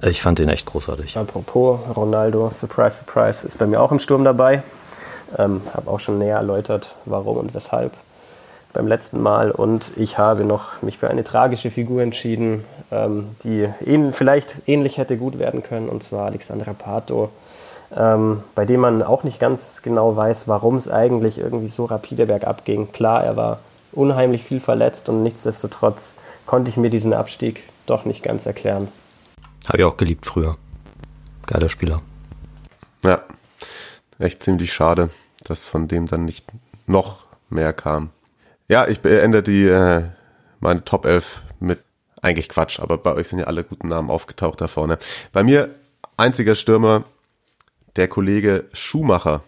E: Äh, ich fand den echt großartig.
F: Apropos Ronaldo, surprise, surprise, ist bei mir auch im Sturm dabei. Ähm, habe auch schon näher erläutert, warum und weshalb beim letzten Mal. Und ich habe noch mich für eine tragische Figur entschieden, ähm, die ähn vielleicht ähnlich hätte gut werden können, und zwar Alexandra Pato ähm, bei dem man auch nicht ganz genau weiß, warum es eigentlich irgendwie so rapide bergab ging. Klar, er war unheimlich viel verletzt und nichtsdestotrotz konnte ich mir diesen Abstieg doch nicht ganz erklären.
E: Habe ich auch geliebt früher. Geiler Spieler.
D: Ja, echt ziemlich schade, dass von dem dann nicht noch mehr kam. Ja, ich beende die äh, meine Top 11 mit eigentlich Quatsch, aber bei euch sind ja alle guten Namen aufgetaucht da vorne. Bei mir einziger Stürmer der Kollege Schumacher.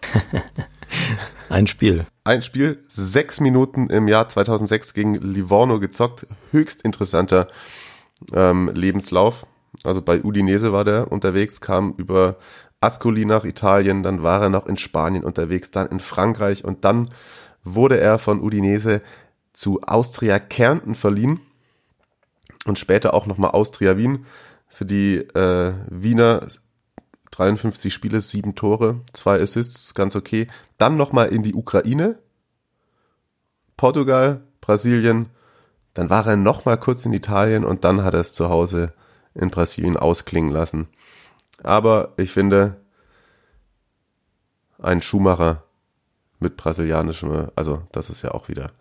D: <laughs>
E: Ein Spiel.
D: Ein Spiel, sechs Minuten im Jahr 2006 gegen Livorno gezockt. Höchst interessanter ähm, Lebenslauf. Also bei Udinese war der unterwegs, kam über Ascoli nach Italien, dann war er noch in Spanien unterwegs, dann in Frankreich und dann wurde er von Udinese zu Austria Kärnten verliehen und später auch nochmal Austria Wien. Für die äh, Wiener 53 Spiele, sieben Tore, zwei Assists, ganz okay. Dann nochmal in die Ukraine, Portugal, Brasilien, dann war er nochmal kurz in Italien und dann hat er es zu Hause in Brasilien ausklingen lassen. Aber ich finde, ein Schuhmacher mit brasilianischem, also das ist ja auch wieder.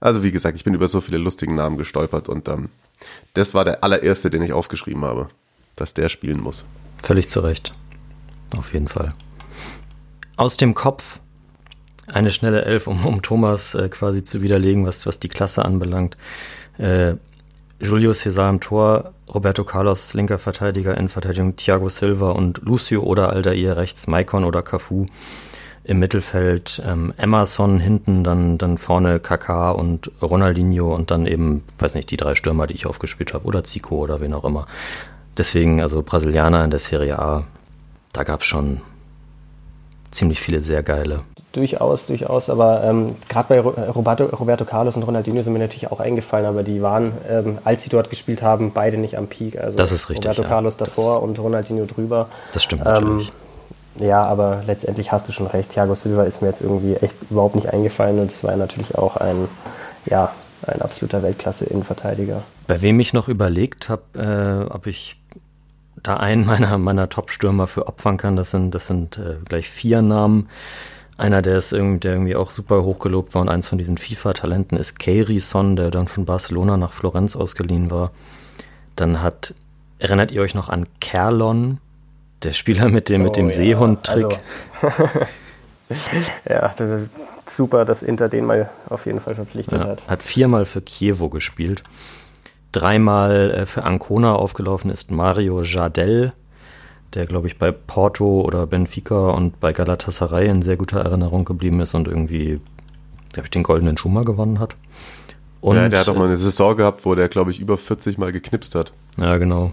D: Also wie gesagt, ich bin über so viele lustige Namen gestolpert und ähm, das war der allererste, den ich aufgeschrieben habe, dass der spielen muss.
E: Völlig zu Recht auf jeden Fall. Aus dem Kopf eine schnelle Elf, um, um Thomas äh, quasi zu widerlegen, was, was die Klasse anbelangt. Äh, Julio Cesar im Tor, Roberto Carlos linker Verteidiger, in Verteidigung Thiago Silva und Lucio oder Aldair rechts, Maicon oder Cafu im Mittelfeld, ähm, Emerson hinten, dann, dann vorne Kaká und Ronaldinho und dann eben, weiß nicht, die drei Stürmer, die ich aufgespielt habe, oder Zico oder wen auch immer. Deswegen, also Brasilianer in der Serie A, da gab es schon ziemlich viele sehr geile.
F: Durchaus, durchaus. Aber ähm, gerade bei Roberto, Roberto, Carlos und Ronaldinho sind mir natürlich auch eingefallen, aber die waren, ähm, als sie dort gespielt haben, beide nicht am Peak. Also
E: das ist richtig.
F: Roberto
E: ja.
F: Carlos davor das, und Ronaldinho drüber.
E: Das stimmt natürlich.
F: Ähm, ja, aber letztendlich hast du schon recht. Thiago Silva ist mir jetzt irgendwie echt überhaupt nicht eingefallen und es war natürlich auch ein, ja, ein absoluter Weltklasse-Innenverteidiger.
E: Bei wem ich noch überlegt habe, äh, ob ich da einen meiner, meiner Top-Stürmer für opfern kann. Das sind, das sind äh, gleich vier Namen. Einer, der ist irgendwie, der irgendwie auch super hochgelobt war und eins von diesen FIFA-Talenten ist Keiri Son, der dann von Barcelona nach Florenz ausgeliehen war. Dann hat, erinnert ihr euch noch an Kerlon, der Spieler mit dem, oh, mit dem ja. Seehund-Trick?
F: Also, <laughs> ja, super, dass Inter den mal auf jeden Fall verpflichtet ja, hat.
E: Hat viermal für Chievo gespielt dreimal äh, für Ancona aufgelaufen ist Mario Jardel, der, glaube ich, bei Porto oder Benfica und bei Galatasaray in sehr guter Erinnerung geblieben ist und irgendwie, glaube ich, den goldenen Schuh gewonnen hat.
D: Und, ja, der hat auch mal eine Saison gehabt, wo der, glaube ich, über 40 Mal geknipst hat.
E: Ja, genau.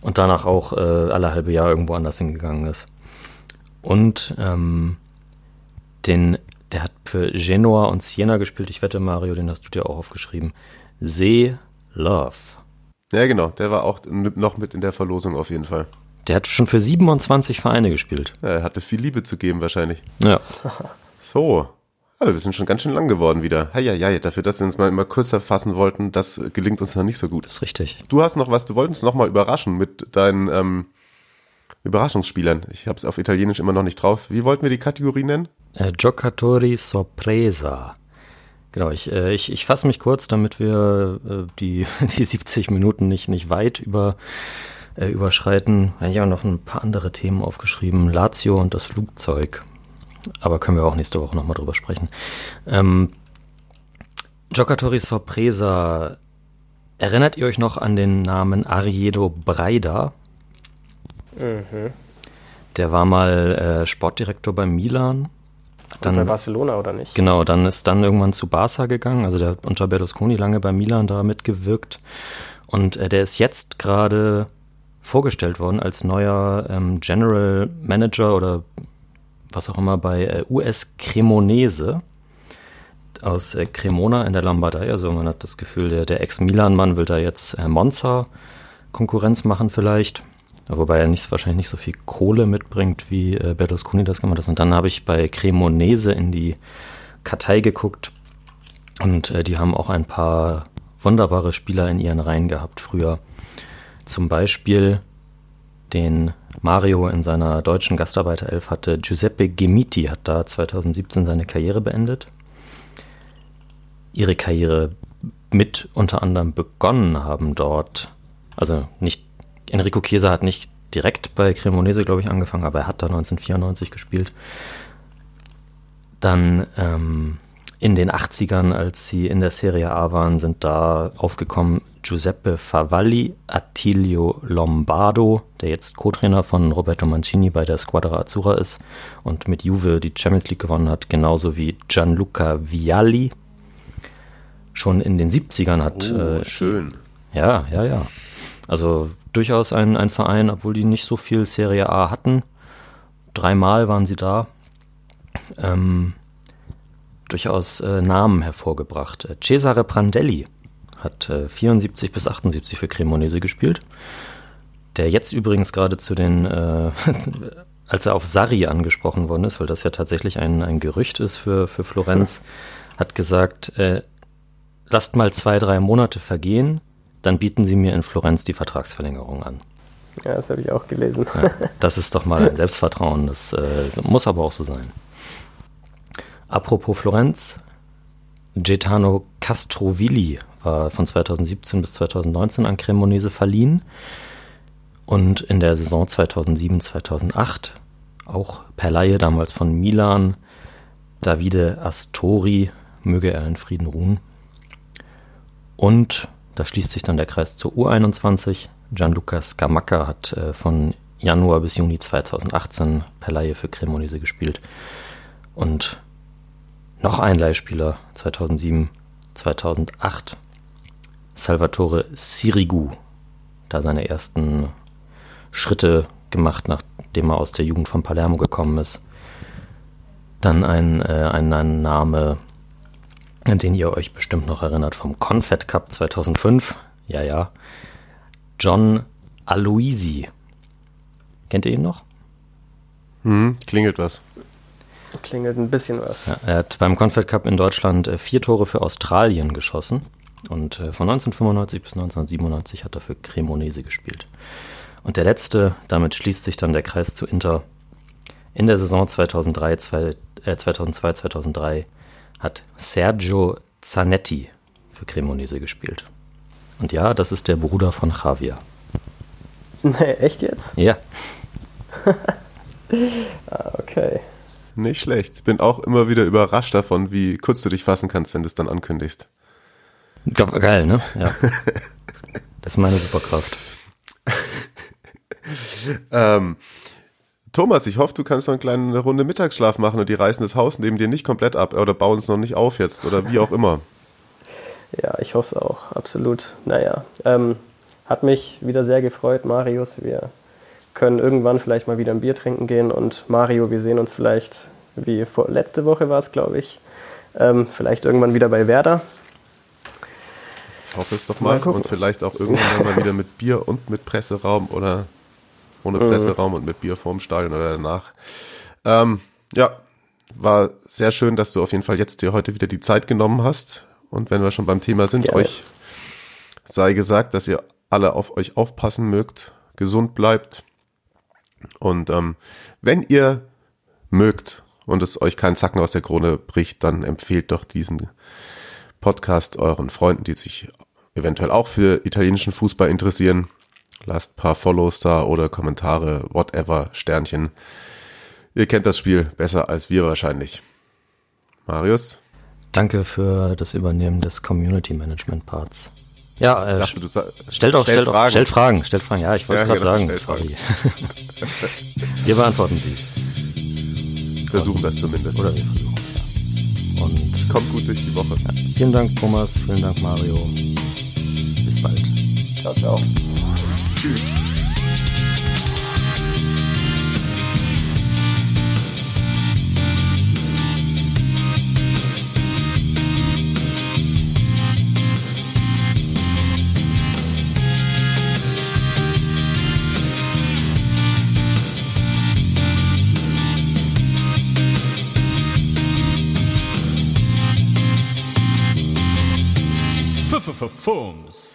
E: und danach auch äh, alle halbe Jahr irgendwo anders hingegangen ist. Und ähm, den, der hat für Genoa und Siena gespielt. Ich wette, Mario, den hast du dir auch aufgeschrieben. See Love.
D: Ja, genau. Der war auch noch mit in der Verlosung auf jeden Fall.
E: Der hat schon für 27 Vereine gespielt.
D: Ja, er hatte viel Liebe zu geben wahrscheinlich.
E: Ja. <laughs>
D: So. Also wir sind schon ganz schön lang geworden wieder. Heieiei, dafür, dass wir uns mal immer kürzer fassen wollten, das gelingt uns noch nicht so gut.
E: Das ist richtig.
D: Du hast noch was, du wolltest noch mal überraschen mit deinen ähm, Überraschungsspielern. Ich habe es auf Italienisch immer noch nicht drauf. Wie wollten wir die Kategorie nennen?
E: Äh, Giocatori Sorpresa. Genau, ich, äh, ich, ich fasse mich kurz, damit wir äh, die, <laughs> die 70 Minuten nicht, nicht weit über, äh, überschreiten. Ich habe noch ein paar andere Themen aufgeschrieben. Lazio und das Flugzeug. Aber können wir auch nächste Woche nochmal drüber sprechen. Ähm, Giocatori Sorpresa. Erinnert ihr euch noch an den Namen Ariedo Breida? Mhm. Der war mal äh, Sportdirektor bei Milan.
F: Dann, bei Barcelona oder nicht?
E: Genau, dann ist dann irgendwann zu Barca gegangen. Also der hat unter Berlusconi lange bei Milan da mitgewirkt. Und äh, der ist jetzt gerade vorgestellt worden als neuer ähm, General Manager oder was auch immer bei äh, US Cremonese aus äh, Cremona in der Lombardei. Also man hat das Gefühl, der, der Ex-Milan-Mann will da jetzt äh, Monza Konkurrenz machen vielleicht. Wobei er nicht, wahrscheinlich nicht so viel Kohle mitbringt, wie äh, Berlusconi das gemacht hat. Und dann habe ich bei Cremonese in die Kartei geguckt und äh, die haben auch ein paar wunderbare Spieler in ihren Reihen gehabt früher. Zum Beispiel den Mario in seiner deutschen Gastarbeiterelf hatte. Giuseppe Gemiti hat da 2017 seine Karriere beendet. Ihre Karriere mit unter anderem begonnen haben dort, also nicht, Enrico Chiesa hat nicht direkt bei Cremonese, glaube ich, angefangen, aber er hat da 1994 gespielt. Dann ähm, in den 80ern, als sie in der Serie A waren, sind da aufgekommen Giuseppe Favalli, Attilio Lombardo, der jetzt Co-Trainer von Roberto Mancini bei der Squadra Azzurra ist und mit Juve die Champions League gewonnen hat, genauso wie Gianluca Vialli. Schon in den 70ern hat.
D: Oh, äh, schön.
E: Ja, ja, ja. Also durchaus ein, ein Verein, obwohl die nicht so viel Serie A hatten. Dreimal waren sie da. Ähm, durchaus äh, Namen hervorgebracht. Cesare Prandelli hat äh, 74 bis 78 für Cremonese gespielt. Der jetzt übrigens gerade zu den, äh, <laughs> als er auf Sarri angesprochen worden ist, weil das ja tatsächlich ein, ein Gerücht ist für, für Florenz, hat gesagt, äh, lasst mal zwei, drei Monate vergehen, dann bieten sie mir in Florenz die Vertragsverlängerung an.
F: Ja, das habe ich auch gelesen.
E: Ja, das ist doch mal ein Selbstvertrauen, das äh, muss aber auch so sein. Apropos Florenz, Gaetano Castrovilli war von 2017 bis 2019 an Cremonese verliehen und in der Saison 2007, 2008 auch per Laie damals von Milan Davide Astori, möge er in Frieden ruhen. Und da schließt sich dann der Kreis zur U21. Gianluca Scamacca hat äh, von Januar bis Juni 2018 per Laie für Cremonese gespielt. Und noch ein Leihspieler 2007, 2008 Salvatore Sirigu da seine ersten Schritte gemacht, nachdem er aus der Jugend von Palermo gekommen ist. Dann ein, äh, ein, ein Name, an den ihr euch bestimmt noch erinnert, vom Confed Cup 2005. Ja, ja. John Aloisi. Kennt ihr ihn noch?
D: Hm, klingelt was.
F: Klingelt ein bisschen was.
E: Ja, er hat beim Confed Cup in Deutschland äh, vier Tore für Australien geschossen. Und äh, von 1995 bis 1997 hat er für Cremonese gespielt. Und der letzte, damit schließt sich dann der Kreis zu Inter. In der Saison 2003, zwei, äh, 2002, 2003 hat Sergio Zanetti für Cremonese gespielt. Und ja, das ist der Bruder von Javier. <laughs>
F: Nee, echt jetzt?
E: Ja. <laughs>
F: ah, okay.
D: Nicht schlecht. Bin auch immer wieder überrascht davon, wie kurz du dich fassen kannst, wenn du es dann ankündigst.
E: Geil, ne? Ja. Das ist meine Superkraft. <laughs>
D: ähm, Thomas, ich hoffe, du kannst noch eine kleine Runde Mittagsschlaf machen und die reißen das Haus neben dir nicht komplett ab oder bauen es noch nicht auf jetzt oder wie auch immer.
F: Ja, ich hoffe es auch, absolut. Naja, ähm, hat mich wieder sehr gefreut, Marius. Wir können irgendwann vielleicht mal wieder ein Bier trinken gehen und Mario, wir sehen uns vielleicht, wie vor, letzte Woche war es, glaube ich, ähm, vielleicht irgendwann wieder bei Werder.
D: Ich hoffe es doch mal, mal und vielleicht auch irgendwann mal wieder mit Bier und mit Presseraum oder ohne mhm. Presseraum und mit Bier vorm Stadion oder danach. Ähm, ja, war sehr schön, dass du auf jeden Fall jetzt dir heute wieder die Zeit genommen hast. Und wenn wir schon beim Thema sind, Gerne. euch sei gesagt, dass ihr alle auf euch aufpassen mögt, gesund bleibt. Und ähm, wenn ihr mögt und es euch keinen Zacken aus der Krone bricht, dann empfehlt doch diesen Podcast euren Freunden, die sich eventuell auch für italienischen Fußball interessieren. Lasst paar Follows da oder Kommentare, whatever, Sternchen. Ihr kennt das Spiel besser als wir wahrscheinlich. Marius?
E: Danke für das Übernehmen des Community Management Parts. Ja, äh, dachte,
D: stellt
E: auch, stellt, Fragen. stellt Fragen, stellt Fragen. Ja, ich wollte es ja, gerade genau, sagen. Sorry. <laughs> wir beantworten sie.
D: Versuchen das zumindest.
E: Oder wir versuchen es, ja.
D: Und kommt gut durch die Woche. Ja,
E: vielen Dank, Thomas. Vielen Dank, Mario. Bis bald.
F: Ciao, ciao. Tschüss.
C: Fums.